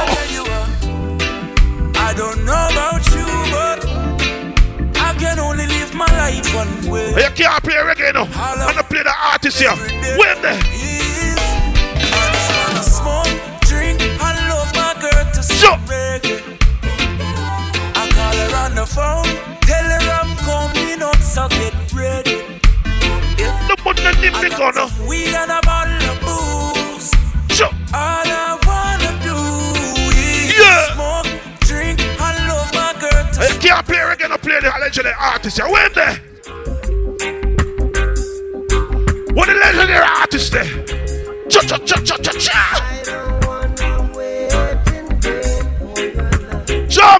I don't know about you, but I can only live my life one way. You can't play reggae now. I'm gonna play the artist here. Where there? Girl to sing reggae. I call her on the phone, tell her I'm coming up, so get ready. The nip I got some weed and a bottle of booze. All I wanna do is Yeah. smoke, drink, and love my girl to can't play reggae, no play the legendary artist here. Where there? What the legendary artist there? Cha cha cha cha cha cha.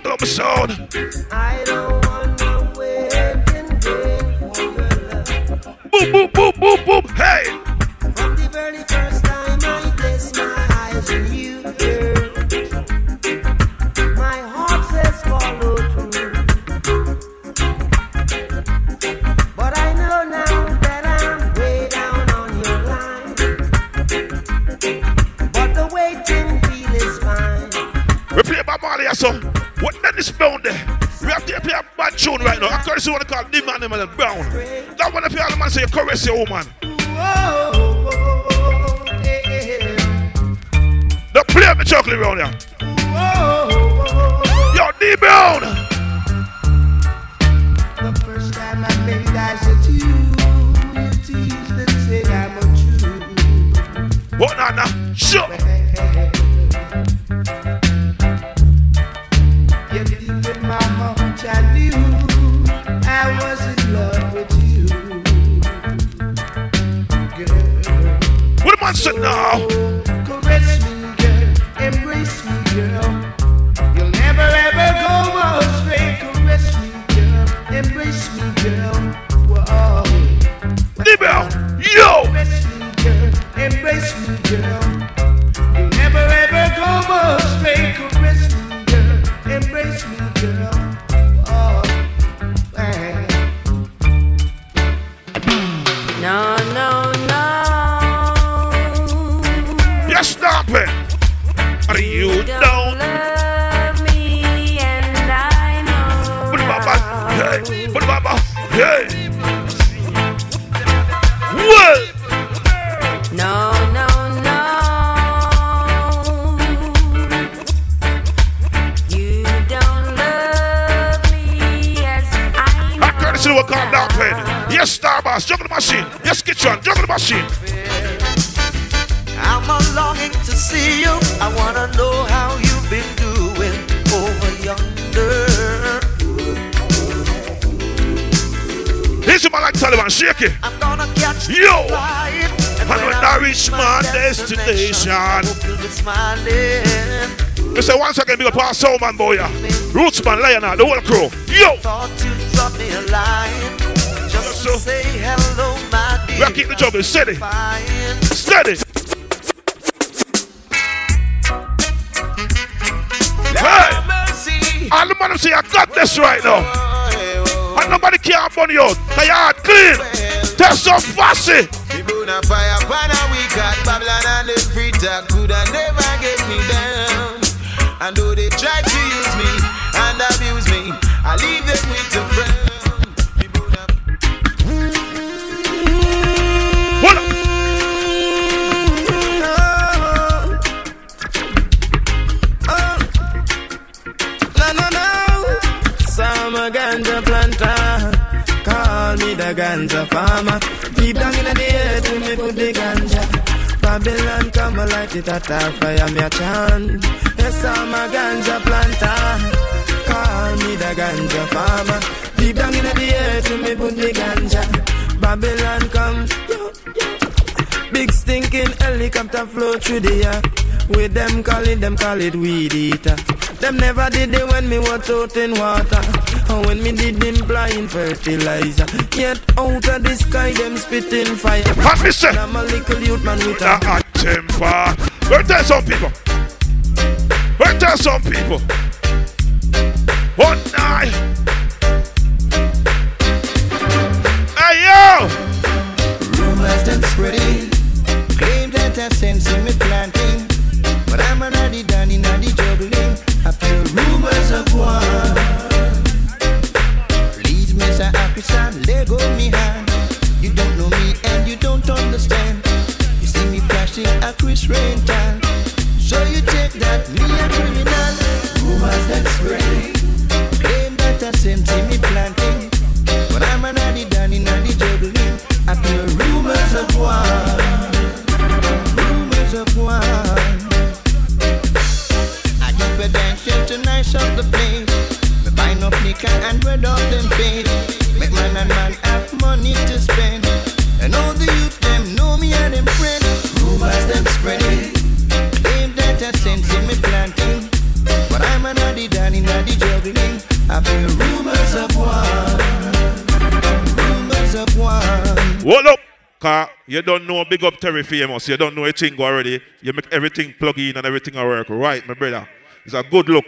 Jungle up the sound. I don't want no waiting game for your love. Boop, boop, boop, boop, boop. Hey. From the very first bound there? We have to play a bad tune right now. I curse you want to call the man name and brown. That one if you all the man say you caress your woman. Don't play me chocolate round here. Yo, D Brown. The first time I made eyes at you, you teased and said I'm a Jew. What now, now? Sure. What destination. you'll be smiling. You say once again, big up our soul man, boy. yeah. Rootsman, Lionel, the whole crew. Yo. Thought you'd drop me a line. Just to say hello, my dear. We keep the job steady. Steady. Hey. All the man say I got this right now. And nobody can burn you your heart clean. That's so fussy. We burn a fire pan and we got Babylon and the free talk coulda never get me down. And though they try to use me and abuse me, I leave them with a friend. Hold up. No, no, no. Summer ganja planter. Call me the ganja farmer. Deep down in the earth, we me put the ganja. Babylon come light it at our fire, me a chant. Yes, I'm a ganja planter. Call me the ganja farmer. Deep down in the earth, we me put the ganja. Babylon come. Big stinking helicopter flow through the air. With them call it, them call it weed eater. Them never did it when me was out in water. And when me did them blind fertilizer. Yet out of the sky, them spitting fire. What me say? I'm a little youth man with a hot temper. Where tell some people? Where tell some people? One night. Hey yo! Rumors them spreading, claim that I sense in me planting. of the place. Me buy no flicker and bread of them face. Make man and man have money to spend. And all the youth them know me and them friend. Rumors them spreading. Claim that I sense in me planting. But I'm a naughty danny, naughty juggling. I feel rumors of one. Rumors of one. What up? Car, you don't know big up Terry famous. You don't know a thing already. You make everything plug in and everything work. Right, my brother. It's a good look.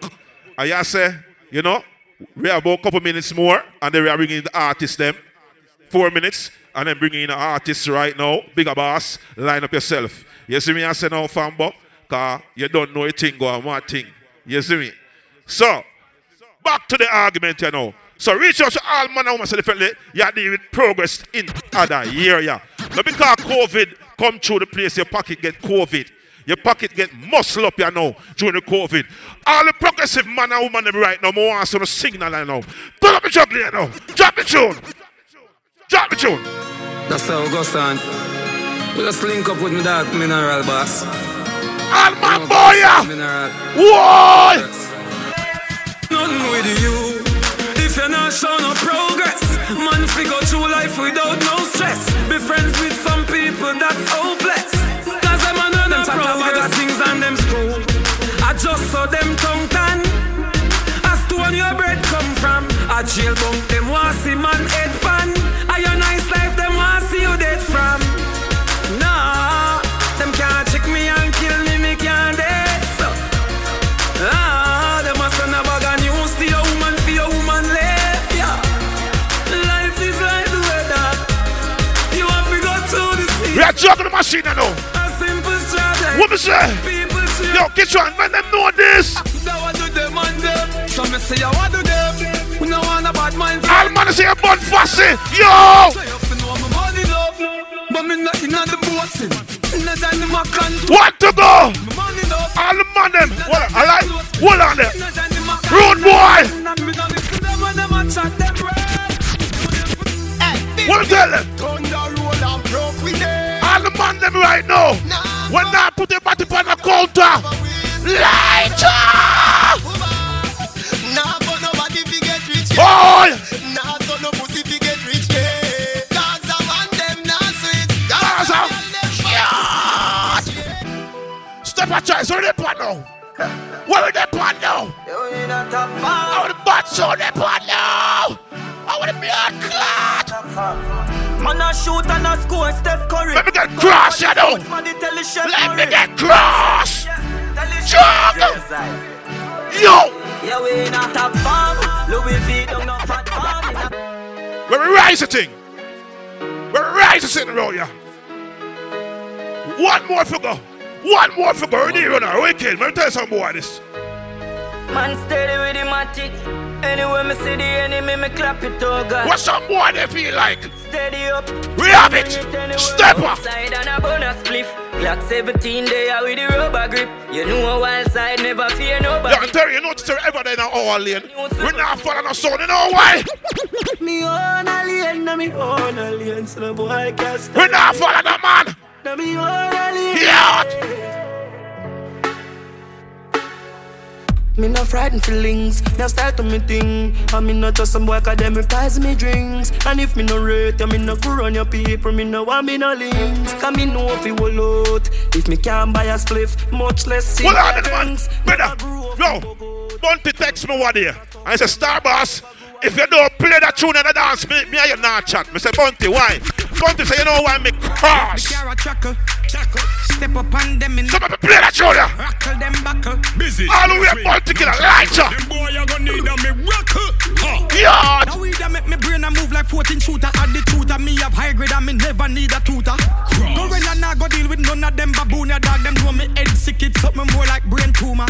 And you say, you know, we have about a couple minutes more and then we are bringing the artist them. Four minutes and then bringing in the artist right now. Bigger boss, line up yourself. You see me I say now, fambo? Cause you don't know a thing go on one thing. You see me? So, back to the argument, you know. So reach out to all man and woman so differently. You deal with progress in other area. Not because COVID come through the place, your pocket get COVID. Your pocket get muscle up, you know, during the COVID. All the progressive man and woman right now, more want some signal, you know. Pull up the juggler, you know. Drop the tune. Drop the tune. That's how it goes on. We just link up with me dog mineral boss. All my boy, yeah. Mineral. Whoa! Nothing with you. If you're not showing no progress, man, figure through life without no stress. Be friends with A jail bunk them want see man head pan. A your nice life them want see you dead from. Nah, them can't check me and kill me, me can't dead so. Ah, them must send a bag of news to your woman for your woman left, yeah. Life is like the weather. You have to go through the sea. We are juggling the machine know. A simple struggle. What me say? People Yo, get you on, man, them know this. That what do them and them. So me say, I what do bad mind. All man say a bun fussy. Yo! So you fi know my money love. But me not inna the bossing. Inna than the macan. What to go? All the man them. What, I like. Hold on there. Rude boy. What to tell them? All the man them right now. When I put the body on the counter. Lighter! Nah, Boy! Nah, so no pussy fi get rich. Yeah. Cause a man them nah sweet. Cause a Step a choice, where they pan now? Where are they pan now? How the bad soul they pan now? How the blood clot? Man a shoot and a score Steph Curry. Let me get cross, you know. Let me get cross. Juggle. Yo. Yeah, we in a farm. Louis V don't know fat farm. Where We're the thing. Where we rise the thing around ya. One more figure. One more figure. We need runner. Wicked. Let me tell you something of this. Man steady with the matic. Anywhere me see the enemy, me clap it oh God. What's some more they feel like? Steady up. We have it. Step up. Side and a bonus spliff. Glock 17 there with the rubber grip. You know a wild side never fear nobody. Yeah, I'm telling you, you notice ever there in our lane. We're not following our son, you know why? Me own a lane, na me own a lane, so no boy can stop. We're not following the man. Na me own a lane. Yeah. Me no frightened feelings, now start to me thing. And me not just some boy cause them prize me drinks. And if me no rate me no go run your people, me no want me no links. Cause me know if you will out. If me can't buy a spliff, much less see Hold on, man. Brother, yo, Bunty text me one day. I say, Star Boss, if you don't play that tune in the dance, me, me and you not chat. Me say, Bunty, why? Bunty say, you know why me cross? Step up on them in Some of me play that tune, yeah. Rockle them buckle. Busy. All the way Bunty get a lighter. Them boy you gonna need a me rocker. Huh. Yeah. Now we that make me brain a move like 14 shooter. Add the tutor, me have high grade and me never need a tutor. Gorilla nah go deal with none of them baboon. Ya dog them know me head sick, it's something more like brain tumor.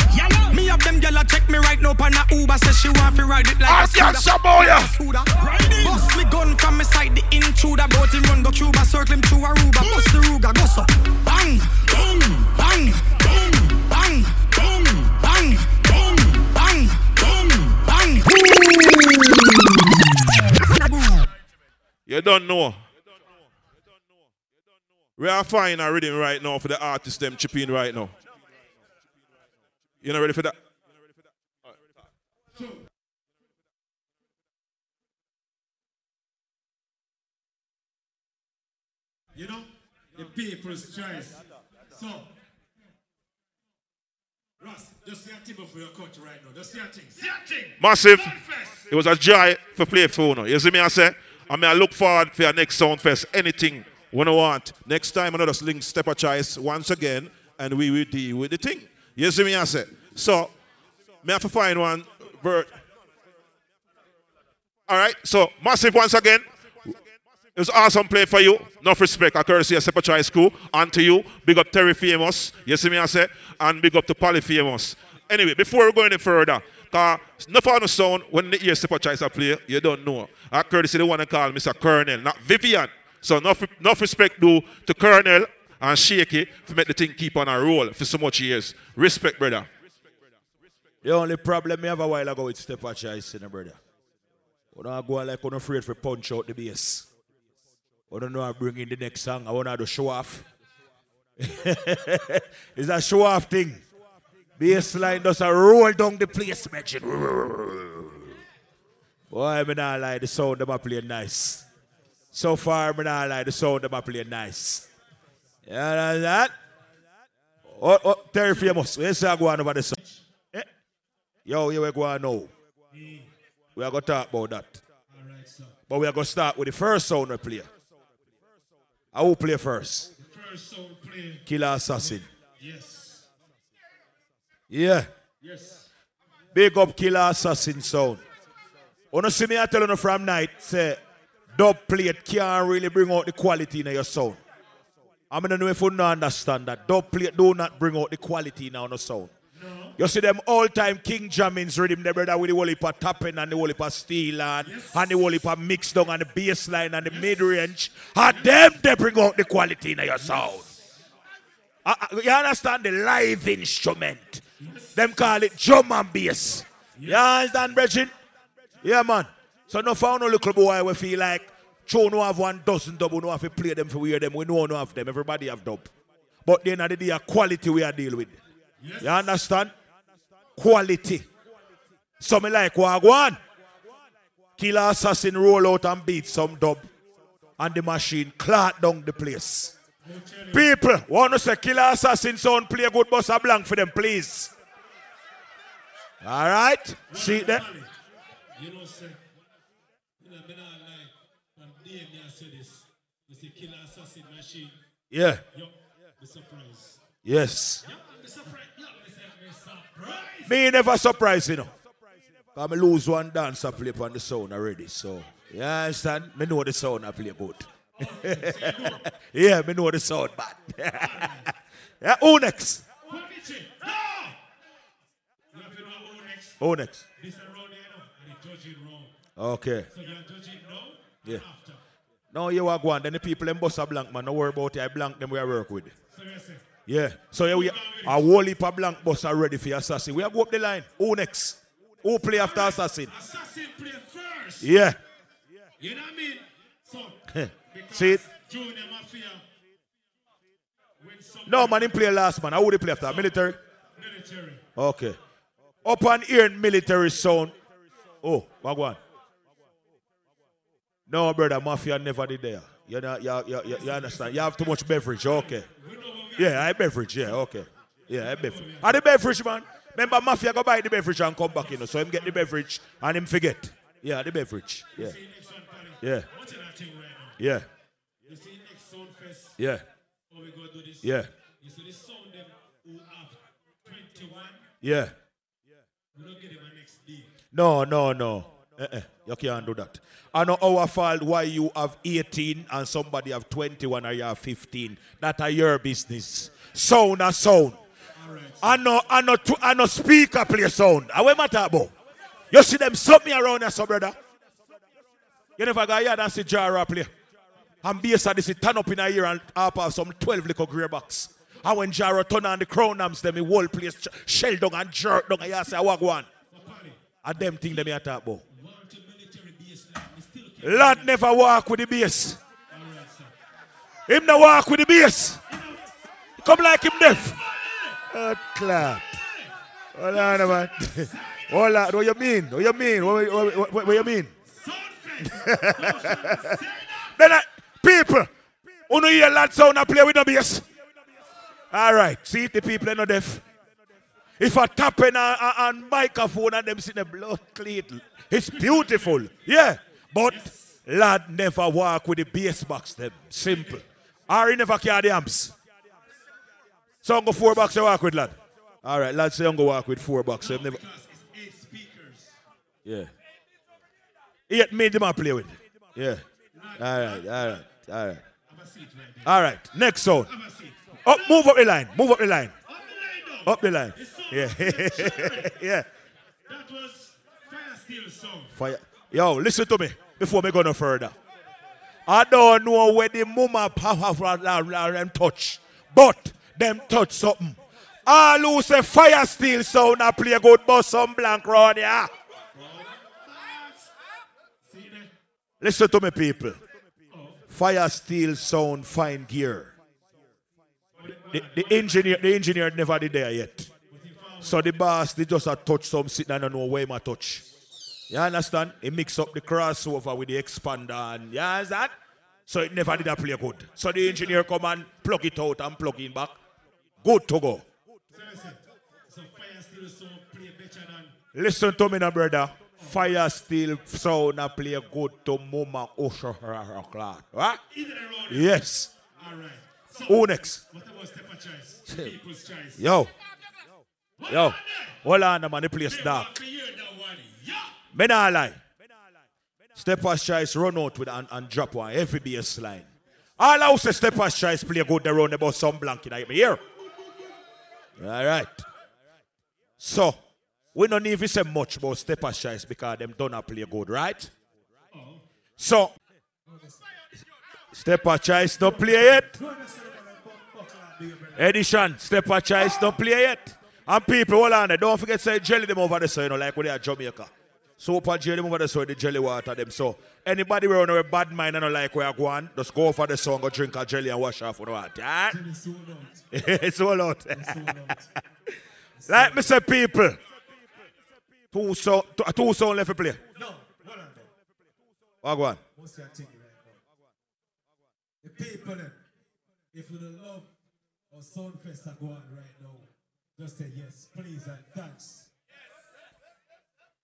Me have them gyal a check me right now on a Uber. Say she want to ride it like Ask a your Samoya. Suda. Bust me gun from me don't know. We are finding a rhythm right now for the artists them chipping right now. You not ready for that? You know, the people's choice. So, Ross, just say a thing for your coach right now. Just say a thing. Say a thing. Massive. It was a joy for play for you. You see me I say? I mean, I look forward for your next sound fest. Anything when I want. Next time, another link step a choice once again, and we will deal with the thing. You see me, I say. So, may I have to find one bird. All right, so massive once again. It was awesome play for you. Enough respect, a courtesy of Sepa High School. And to you, big up Terry Famous. You see me, I say. And big up to Polly Famous. Anyway, before we go any further, because enough on the sound, when the hear Step a Choice play, you don't know. A courtesy the one to call Mr. Colonel, not Vivian. So enough, enough respect due to Colonel and Shaky to make the thing keep on a roll for so much years. Respect, brother. The only problem me have a while ago with Step Choice, you know, brother. When I go like I'm afraid for punch out the bass. I don't know I bring in the next song. I want to show off. it's a show off thing. Bass line does a roll down the place, mention. Boy, I mean, I like the sound them I play nice. So far, I not like the sound them I play nice. You know that? Oh, oh, Terry Famous. Where's say I go on over the song? Eh? Yo, here we go on now. We are going to talk about that. But we are going to start with the first sound we play. I will play first. First sound play. Killer Assassin. Yes. Yeah. Yes. Big up Killer Assassin sound. Wanna see me I tell you from night, say dub plate can't really bring out the quality in your sound. I mean, I know if you don't understand that. Dub plate do not bring out the quality in your sound. You see them all time King Jammy's rhythm, the brother with the whole heap tapping and the whole heap of steel and, and the whole heap of mix down and the bass line and the mid range. And them, they bring out the quality in your sound. Uh, uh, you understand the live instrument? Them call it drum and bass. You understand, Bridget? Yeah, man. So no found no little boy we feel like Joe no have one dozen dub, we no have to play them for we hear them. We know no have them. Everybody have dub. But then at the day, quality we are deal with. You understand? Quality. So me like Wagwan. Killer assassin roll out and beat some dub. And the machine clot down the place. People, want to say Killer Assassin sound play a good boss a blank for them, please. All right? See that? You know, sir. You know, not lie. From day I say this. You see killer assassin machine. Yeah. Yo, be surprised. Yes. Yeah. Yeah, me never surprise, you know. Me lose one dance I play on the sound already. So, you understand? Me know the sound I play good. yeah, me know the sound bad. yeah, who next? You have to know who next. Who next? This around here now, and the judging wrong. Okay. So you're judging now Yeah. after. Now you are going, then the people in bus a blank, man. Don't worry about it. I blank them we are work with. So Yeah. So yeah, we a whole heap of blank bus are ready for assassin. We are go up the line. Who next? Who play after assassin? assassin play first. Yeah. You know what I mean? So, See it? No man, him play last man. I would he play after? Military? military, Okay. Up here in military sound. Oh, Wagwan. No, brother, Mafia never did there. You, know, you, you, you, you understand? You have too much beverage. Okay. Yeah, I beverage. Yeah, okay. Yeah, I beverage. And the beverage, man. Remember, Mafia go buy the beverage and come back, you know. So him get the beverage and him forget. Yeah, the beverage. Yeah. Yeah. what's that thing right now? Yeah. You see next sound fest, Yeah. how we go do this? Yeah. You see this sound them who have 21, Yeah. we don't get them next day. No, no, no. Uh-uh. You can't do that. I know our fault why you have 18 and somebody have 21 or you have 15. That are your business. Sound a sound. I know, I know, to, I know speaker play sound. I matter about. You see them me around here, so brother. You never got here and see Jara play. And bass at this, turn up in a year and half of some 12 little grey box. And when Jara turn on the crown arms, them, the whole place sh- shell down and jerk down, and you say, what go on? And them thing them you talk about. Lord never walk with the bass. Him no walk with the bass. Come like him deaf. Oh, clap. Hold on, man. Hold on. What you mean? What you mean? What, what, what, what, what you mean? then I, people, who no hear lad sound and play with the bass? All right. See if the people are not deaf. If I tap in on, on microphone and them see the blood clean, it's beautiful. Yeah. But Lad never walk with the bass box them. Simple. Or he never carry the amps. So go four box you walk with lad. All right, lad say I'm go walk with four box. Him never. Yeah. Eight made them play with. Yeah. All right, all right, all right. All right, next sound. Up, oh, move up the line. Move up the line. Up the line. Yeah. yeah. That was Fire Steel song. Fire. Yo, listen to me before we go no further. I don't know where the mama power them touch, but them touch something. All who say fire steel sound I play good boss some blank round yeah. Listen to me, people. Fire steel sound fine gear. The, the engineer, the engineer never did there yet. So the boss, they just a touch some sitting down and don't know where my touch. You understand? He mix up the crossover with the expander and you understand? So it never did a play good. So the engineer come and plug it out and plug it back. Good to go. So Fire Steel song play better than Listen to me now, brother. Fire still sound a play good to Mama Osha Clark. Right? Yes. All right. So, Who next? What about Stepper Choice? People's Choice. Yo. Yo. Hold on, man. The place dark. Me nah lie. Stepper's choice run out with and, and drop one every bass line. All I say Stepper's choice play good run about some blanket. I here. All right. So we don't need to say much about Stepper's choice because them don't play good, right? So Stepper choice don't play yet. Edition, Stepper choice don't play yet. And people, hold on. Don't forget to say jelly them over there, so you know, like when they are Jamaica. Super jelly them over there, so the jelly water them. So anybody where on a bad mind and like where I go on, just go for the song, go drink a jelly and wash off with water. Alright? it's all out. like me say, people. Two song, two, two song left to play. No, hold on there. What go on? right now. The people, them, if you don't love our sound fest are going right now, just say yes, please, and thanks.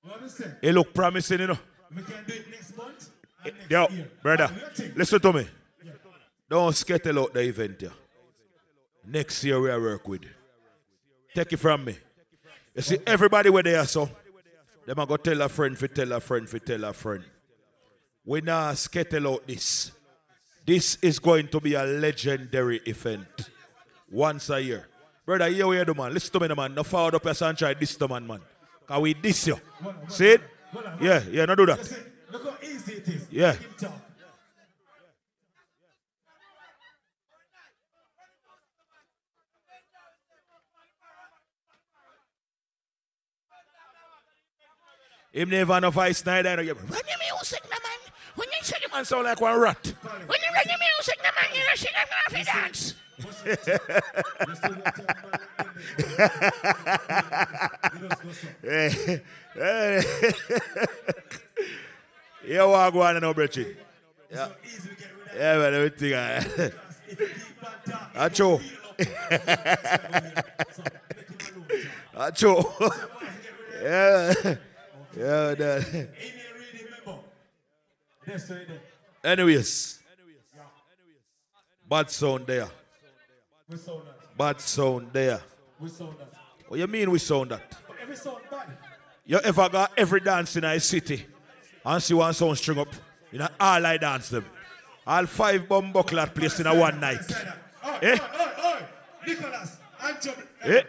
You understand? It look promising, you know. We can do it next month. and next Yo, year. brother, And we are taking- listen to me. Don't skettle out the event here. Next year we are work with. Take it from me. You see, everybody where they are so, them are go tell a friend, for tell a friend, for tell a friend. We now skettle out this. This is going to be a legendary event. Once a year. Brother, here we are, the man. Listen to me, the man. No forward up your son, try this the man, man. Can we this you? See it? Yeah, yeah, no do that. Look how easy it is. Yeah. Him never no voice neither. Run your music, no man. When you say man sound like one rat. When you run your music, no man, you don't sing a half dance. Yeah, what go on now, Brechin? Yeah. Yeah, man, everything. uh, Acho. Acho. Yeah. Yeah, that. That's right. Anyways. Bad sound there. We sound that. Bad sound there. We sound that. What you mean we sound that? Every sound bad. You ever got every dance in a city and see one sound string up? You know, all I dance them. All five bomb buckler placed in a one night. Eh? Nicholas, and Job. Eh?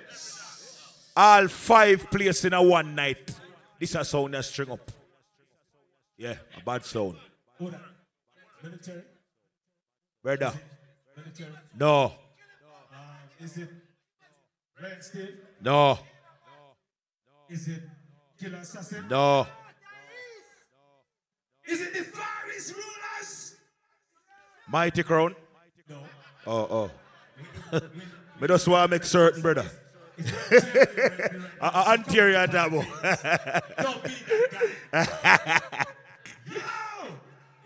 All five placed in a one night. This is a sound that string up. Yeah, a bad sound. Military. Brother. Military. No. Um, is it Red State? No. Is it Killer Assassin? No. Is it the Far East Rulers? Mighty Crown? No. Oh, oh. Me just want to make certain, brother. Uh, uh, anterior tabo. Don't be that guy. Yo!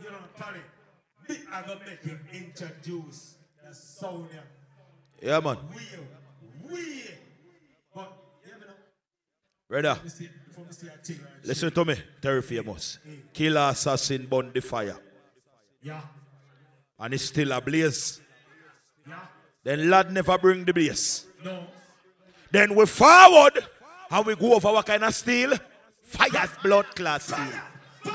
You don't. Me, I'm gonna make him introduce the Sonia. yeah, man. Weird. Weird. But, you know, Brother, listen to me. Terry Famous. Killer Assassin Burn the Fire. Yeah. And it's still a blaze. Then lad never bring the blaze. No. Then we forward and we go over what kind of steel? Fire's blood class steel.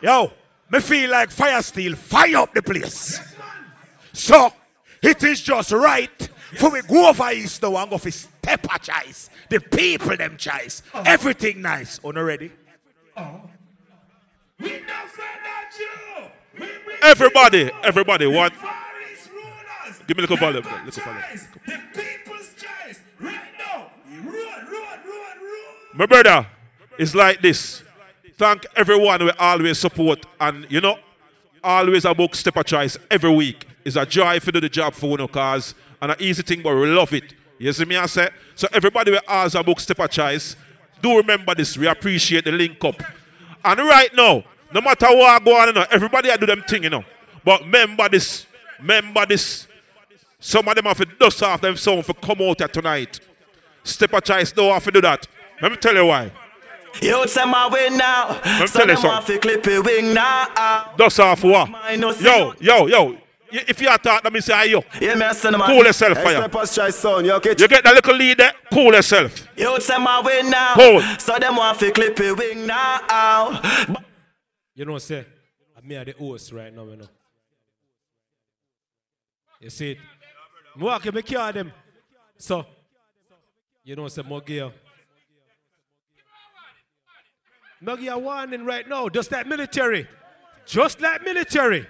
Yo, me feel like fire steel fire up the place. So it is just right for we go over east now and go for step a choice. The people them choice. Everything nice. Oh, On already? ready? We not say that you. We, we Everybody, everybody, what? Give me a little volume. there, Little volume. My brother, it's like this. Thank everyone we always support and you know, always a book step a choice every week. It's a joy to do the job for one cause and an easy thing, but we love it. You see me I say? So everybody we always a book step a choice. Do remember this. We appreciate the link up. And right now, no matter what I go on, you know, everybody I do them thing, you know. But remember this. Remember this. Some of them have to dust off them sound for come out here tonight. Step a choice don't have to do that. Let me tell you why. You say my way now. me So tell you them want something. clip your wing now. Dust off what? Yo, yo, yo. If you are talking, let me say, yo. Yeah, me a send man. Cool yourself, fire. step us try sound, yo, kitch. You get that little lead there? Cool yourself. You say my way now. Cool. So them want fi clip your wing now. You know, say, I'm me at the host right now, you know. You see it? Me walk in, me carry them. So, you know, say, more gear. Me give you warning right now, just like military. Just like military.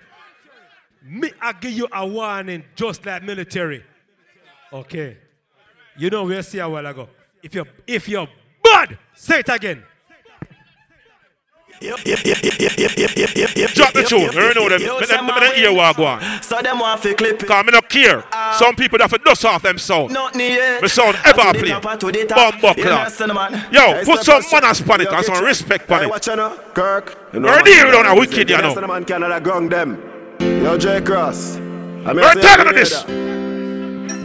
Me, I give you a warning, just like military. Okay. You know, we'll see a while ago. If you're, if you're bad, say it again. Drop the tune. You know them. Me them- me them hear what go on. So them want fi clip it. Cause me not care. Some people that for dust off them sound. Me sound ever play. top, to the top. Bumbo Yeah, clock. listen, man. Yo, put some manners on it and some respect on it. you know, Kirk. You know, Already you don't know wicked, you know. Man, Canada gong them. Yo, J Cross. I'm We're telling you this.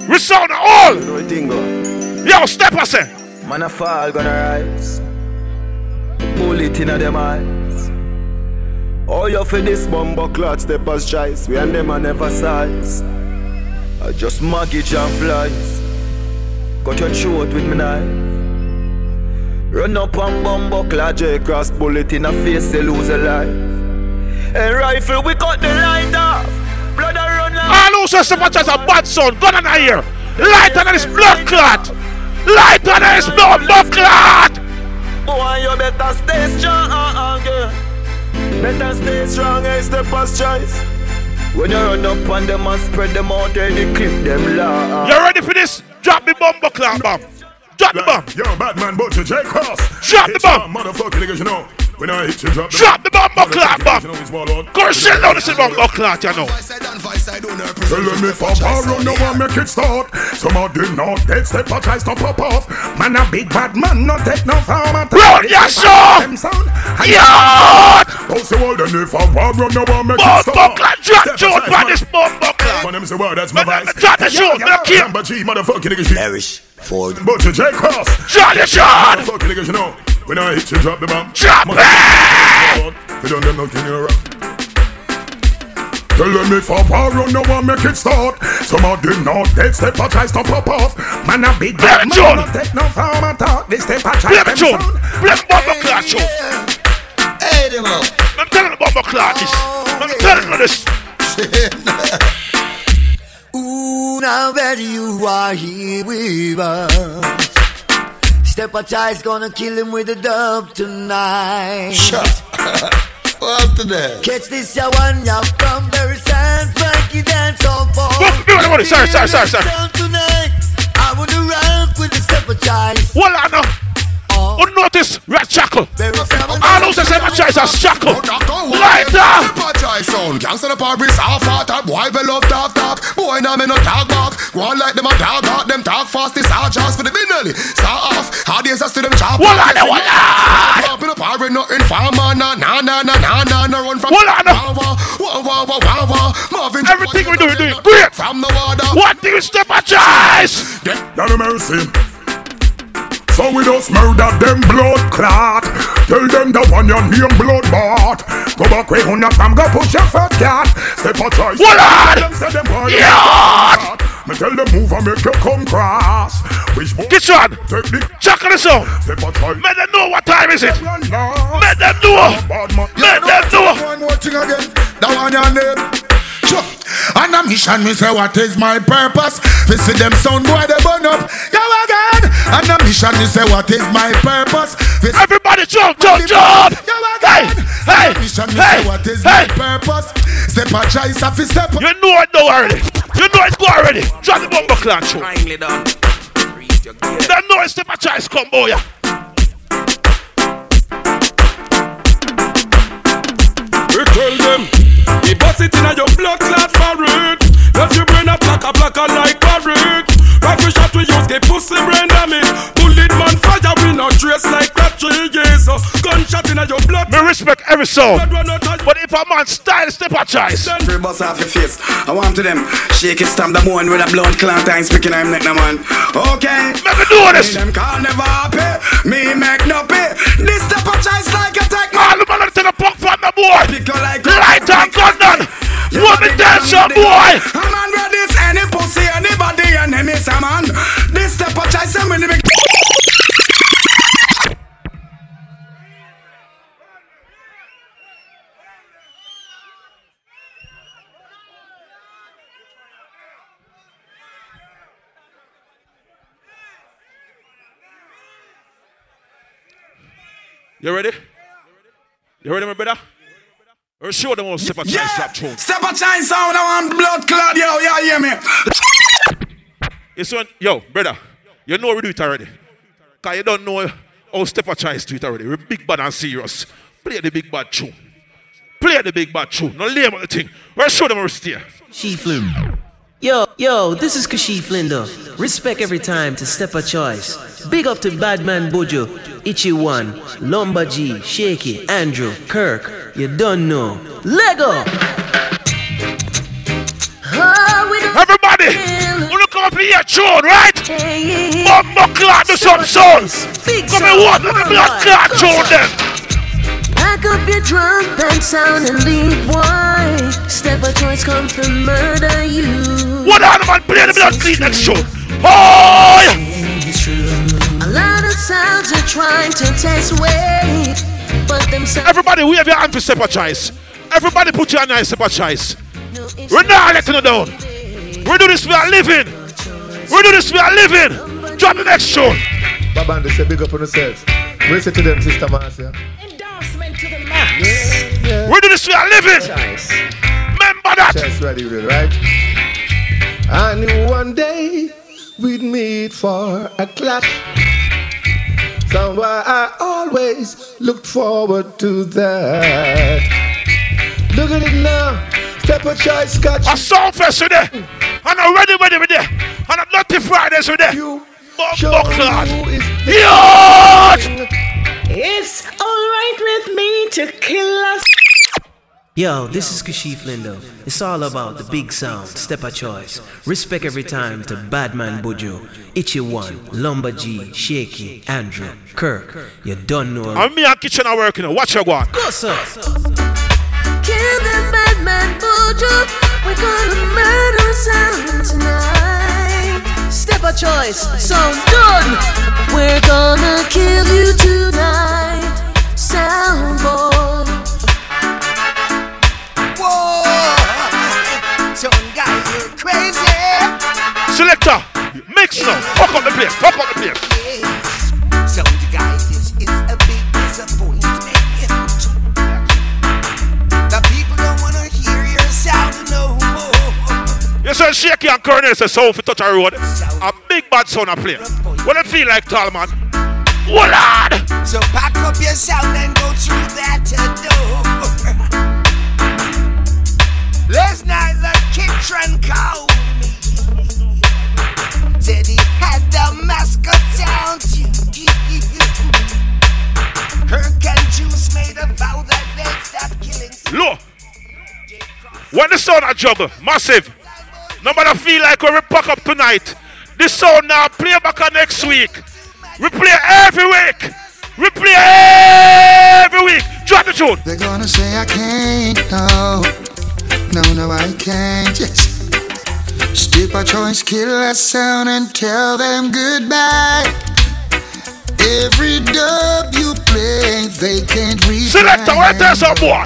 We sound all. Yo, step us in. Man a fall gonna rise. Bullet inna them eyes. Oh, you for this bumbo clot step as choice. We and them a never size. I just mortgage and flies. Got your throat with me knife. Run up on bumbo clot, J cross bullet in a face, they lose a life. A rifle, we cut the light off. Blood a run out. So much as a bad son, gun in the ear. Light on this blood clot. Light on this blood clot. Boy, you better stay strong, girl. Better stay strong and step as choice. When you run up on them and spread them out, then they clip them loud. You ready for this? Drop the bumbo clot bomb. Drop the bomb. Yo, Batman, Butcher, J Cross. Drop the bomb. your Motherfucking niggas, you know. When I hit you, drop the Drop the bumbo clot bomb. You know, it's more on. Go shit down this bumbo clot, you know. Tell them if a bar run, no one make it start. Some of them not dead, step a tries to pop off. Man, a big bad man, not take no farm at Run, yes, sir. Yeah. Also, well, then if a bar run, no one make it Bumbo start. clot, drop Joe by this bumbo clot. Man, them say, well, that's my uh, vice. drop the shoe, look here. Number G, motherfucking niggas. Perish. Ford. Butcher, J Cross. Drop the shot. Motherfucking niggas, you know. When I hit you, drop the bomb. Drop it. They don't them nothing in your Tell them if a war run, no one make it start. Some of them not dead, step a tries to pop off. Man, a big Play bad the man, tune. not take no farm at all. They step a Play tries the them tune. sound. Play the bumbo clot show. Hey, them up. I'm telling the bumbo clot this. I'm telling you this. Ooh, now that you are here with us. Step a child's gonna kill him with a dub tonight. Shut What after that? Catch this, ya one, ya from Barry Sands, Frankie dance all for. Whoa, wait, wait, wait, sorry, sorry, sorry, sorry. Tonight, I wanna rock with the step a child. Hold on now. Oh. Who notice red shackle? All who say my choice is shackle. Light up. Step a choice sound. Gangsta the Paris half heart up. Boy, we love talk talk. Boy, now me no talk back. Go on like them a dog out. Them talk fast. This hard jazz for the binelli. Start off. Hard days us to them chop. Hold on, hold on. Up in the pirate, nothing farmer. Nah, nah, nah, nah, nah, nah, nah. Run from. Hold on. Wah, wah, wah, wah, wah, wah. Marvin. Everything we do, we do it great. From the water. What do you step a choice? Not a mercy. So we just murder them blood clot. Tell them the one your name bloodbath. Go back way on your fam, go push your first cat. Step a choice. What on? Them say them boy. Yeah. Me tell them move and make you come cross. Which boy? Get on. Take the Check on the song. step a choice. Let them know what time is it. Let Let them know. Let them know. One more thing again. That one your name. Sure. On a mission, me say what is my purpose? We see them sound boy they burn up. Yo again. On a mission, me say what is my purpose? We see Everybody jump, jump, jump. Yo Hey, again. hey, On a mission, me hey, say what is hey. my purpose? Step a choice, a fi step. You know it know already. You know it go already. Drop the bumbo clan show. Kindly done. Them know it's step a choice come boy. We tell them, he bust it in a your blood clot forehead. Left your brain a black a black a like parrot. Rifle shot we use get pussy brain damage. Gunshot in a your blood. Me respect every soul. But if a man style step a choice. Free bust off your face. I want to them. Shake it, stamp the moon with a blood clot time speaking I'm neck no man. Okay. Let me do this. Me them can never happy. Me make no pay. This step of choice like a tech All the man take a punk from the boy. Pick you like Light and gun down. Want me dance up boy. A man ready this any pussy, anybody, enemy, some man. This step of choice, I'm in the You ready? You ready, my brother? Or show them how step a choice drop tune. Step of choice sound, I want blood clot, yo, you hear me? It's one, yo, brother, you know we do it already. Cause you don't know how step a choice do it already. We're big bad and serious. Play the big bad tune. Play the big bad tune. No lame on the thing. We'll show them how to steer. She Flynn. Yo, yo, this is Kashi Flindo. Respect every time to step a choice. Big up to Badman Bojo, Ichi One, Lumber G, Shaky, Andrew, Kirk. You don't know. Lego! Everybody, we look up here, tune, right? Bumbo clot, do some sounds. Come and walk with the blood clot tune them. Pack up your drum band sound and leave boy. Step a choice come to murder you. What on man play the blood clean next show? Oh! A lot of sounds are trying to test weight, but them sounds Everybody, wave your hand for step a choice. Everybody put your hand in step a choice. We're not letting it down. We do this, we are living. We do this, we are living. Drop the next tune. they say big up on yourselves. We say to them, Sister Marcia. We do this, we are living. Remember that. Chest ready, ready, right? I knew one day we'd meet for a clash. Somewhere I always looked forward to that. Look at it now. Step a choice, scotch. A song fest with there. And a ready, ready with there. And a Nutty Fridays with there. Bumbo clot. Yacht! It's alright with me to kill us. Yo, this is Kashi Flindo. It's all about the big sound, step a choice. Respect every time to Badman Bojo, Ichi One, Lumber G, Shaky, Andrew, Kirk. You don't know. I'm me and kitchen are working. Watch your one. Go, sir. Kill the bad man Bojo. We're gonna murder sound tonight. Step a choice, sound done. We're gonna kill you tonight, sound boy. Whoa! Some guy, you're crazy. Selector, mix now. Fuck up the place. Fuck up the place. Some guy, this is a big disappointment. The people don't wanna hear your sound no more. You Shaky and sound for touch a road. A big bad sound a play. What they feel like, tall man? What lad? So pack up your sound and go through that door. Last night the kitchen called me. Said he had the mascot sound tune. Kirk and Juice made a vow that they'd stop killing. Look. When the sound a juggle, massive. Nobody feel like when we pack up tonight. This sound now play back on next week. We play every week. We play every week. Drop the tune. They're gonna say I can't, no. No, no, I can't, yes. Step a choice, kill that sound and tell them goodbye. Every dub you play, they can't reach. Selector, wait there, some boy.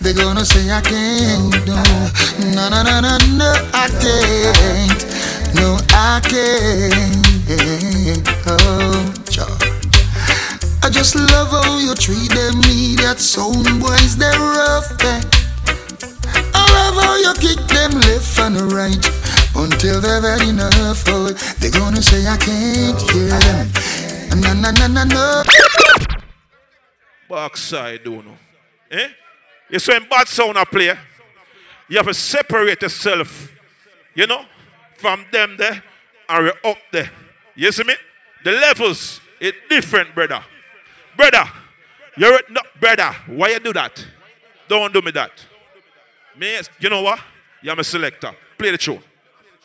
They're gonna say I can't, no, no, no, no, no, no, I can't, no, I can't. Oh, John. I just love how you treat them idiot sound boys, they're rough. Eh? Love how you kick them left and right until they've had enough. Oh, they're gonna say I can't hear them. No, no, no, no, no. Backside, don't know. Eh? You see when bad sound a play, you have to separate yourself, you know, from them there and we're up there. You see me? The levels is different, brother. Brother, you're not brother. Why you do that? Don't do me that. Me, you know what? You're my selector. Play the tune.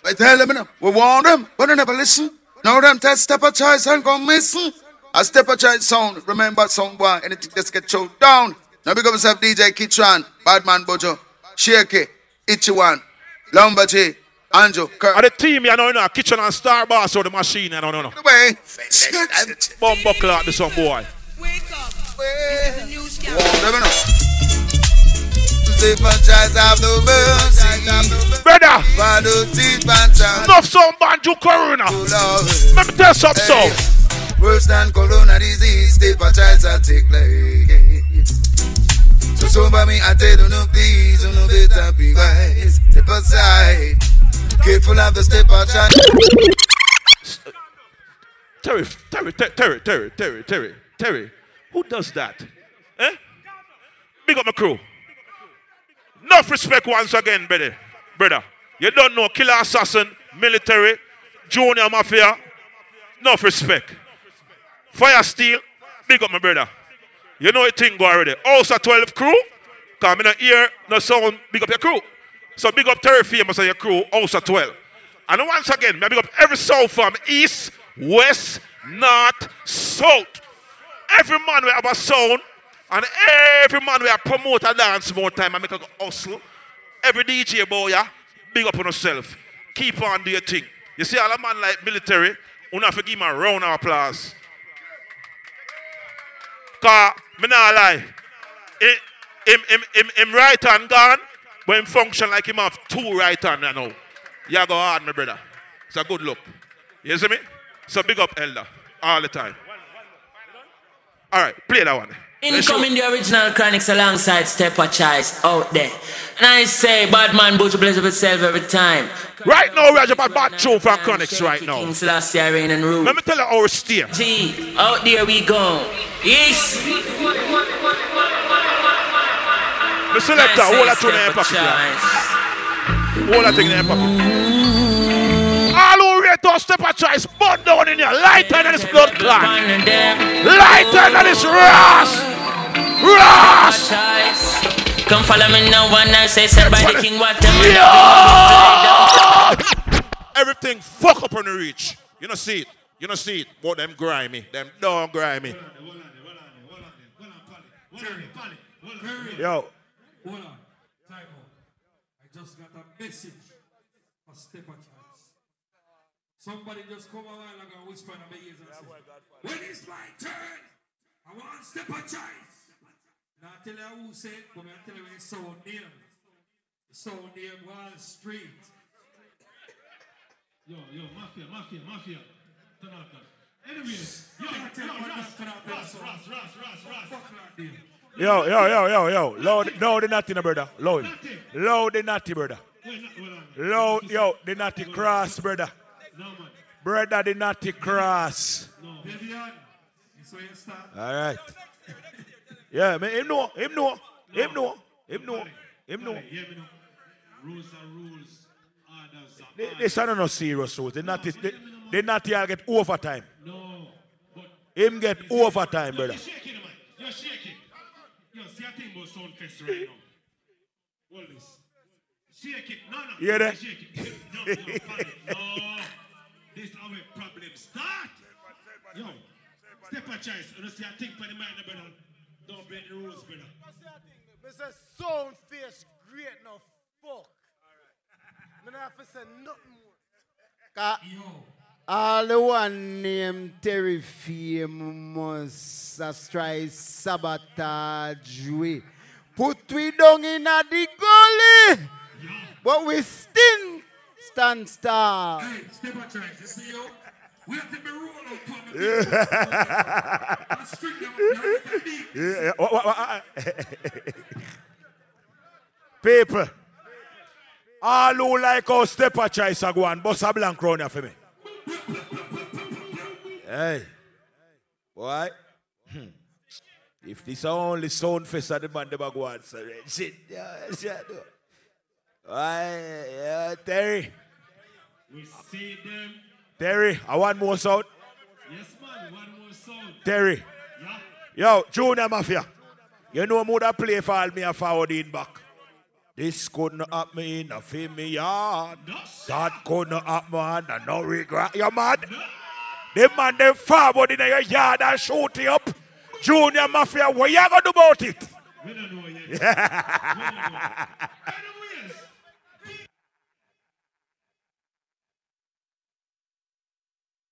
I tell them, we warn them, but they never listen. Now them tell step a choice and go missing. A step a choice sound, remember sound boy, anything just get choked down. Now big up yourself DJ Kitran, Badman Bojo, Shaky, Itchy One, Lumber G, Andrew, Kirk. And the team, you know, you know, kitchen and star boss or the machine, you know, no, no. Way. Bumbo clock, this one boy. Warn them, you know. Step a choice have no mercy. Brother, Follow teeth and enough some banjo corona. Let me tell you something, so. Worse than corona disease, a choice I take like. So sober me, I tell you no please, you no better be wise. Step aside, careful of the step choice. Terry, Terry, Terry, Terry, Terry, Terry, Terry, Terry. Who does that? Eh? Big up my crew. Enough respect once again, brother. Brother. You don't know killer assassin, military, junior mafia. Enough respect. Fire steel. Big up my brother. You know a thing go already. Also 12 crew. Come in here, no sound, big up your crew. So big up Terry Famous and your crew, also 12. And once again, may I big up every soul from east, west, north, south. Every man will have a sound, and every man will promote a dance more time and make a hustle. Every DJ boy, yeah, big up on yourself. Keep on do your thing. You see, all a man like military, you have to give him a round of applause. Cause, me not lie. Him, him, him, him, right hand gone, but him function like him have two right hand you know. You go hard, my brother. It's a good look. You see me? So big up Elder all the time. All right, play that one. Incoming the original Chronics alongside Step a Choice out there. And I say, bad man, Butch bless up itself every time. Right now, we're about bad tune from Chronics right now. King Selassie, Rain and Rule. Let me tell you our steer. G, out there we go. Yes. The selector, hold that tune in pocket. Hold that thing in pocket. All who rate us step a choice, burn down in here. Lighter than this blood clot. Lighter than this ras. Ras. Come follow me now and I say, said by the king, what them Everything fuck up on the reach. You don't see it. You don't see it. But them grimy. Them don't grimy. Yo. Hold on. Time out. I just got a message for Step a Choice. Somebody just come a while ago and whisper in my ears and say, When it's my turn, I want Step a Choice. Now I tell you who said, but I tell you it's so near. It's so near Wall Street. Yo, yo, mafia, mafia, mafia. Turn off that. Anyways, yo, Can't yo, tell what Ras, this crap is, Ras, so- Ras, Ras, Ras, Ras. Fuck like. Yo, yo, yo, yo, yo. Loud, loud the natty, no, brother. Loud. Loud the natty, brother. Loud, yo, the natty cross, brother. Brother, the natty cross. Vivian, this way you start. All right. Yeah, man, him know, him know, him know, him know, him know. Rules are rules. They- This are no serious rules. They not, they, they not here get overtime. No. Him get overtime, brother. You're shaking, man. You're shaking. Yo, see a thing about Soundfest right now. Hold this. Shake it. No, no. You hear that? Shake it. No, no. No. This is how a problem start. Yo, Step a choice. You see, I think for the mind, brother. Don't break the rules, brother. Mr. Sound face great no fuck. Me not have to say nothing more. Ca- all the one named Terry famous as try sabotage we. Put we down in a the gully. But we still stand star. Hey, step a choice. You see, yo? We have to be for me. yeah, yeah. Wha- wha- wha- People, all who like our step a choice are going, bust a blank here for me. Hey, boy. Hmm. If this only sound fest at the man, they go on, so shit. Yeah. Why, yeah, Terry. We see them. Terry, I want more sound. Yes, man. One more sound. Terry. Yeah. Yo, Junior Mafia. You know who that play for all me a forward in back. This couldn't happen in a me yard. That couldn't happen man, and no regret. You mad? Them man them forward in your yard and shoot you up. Junior Mafia, what you gonna do about it? We don't know yet.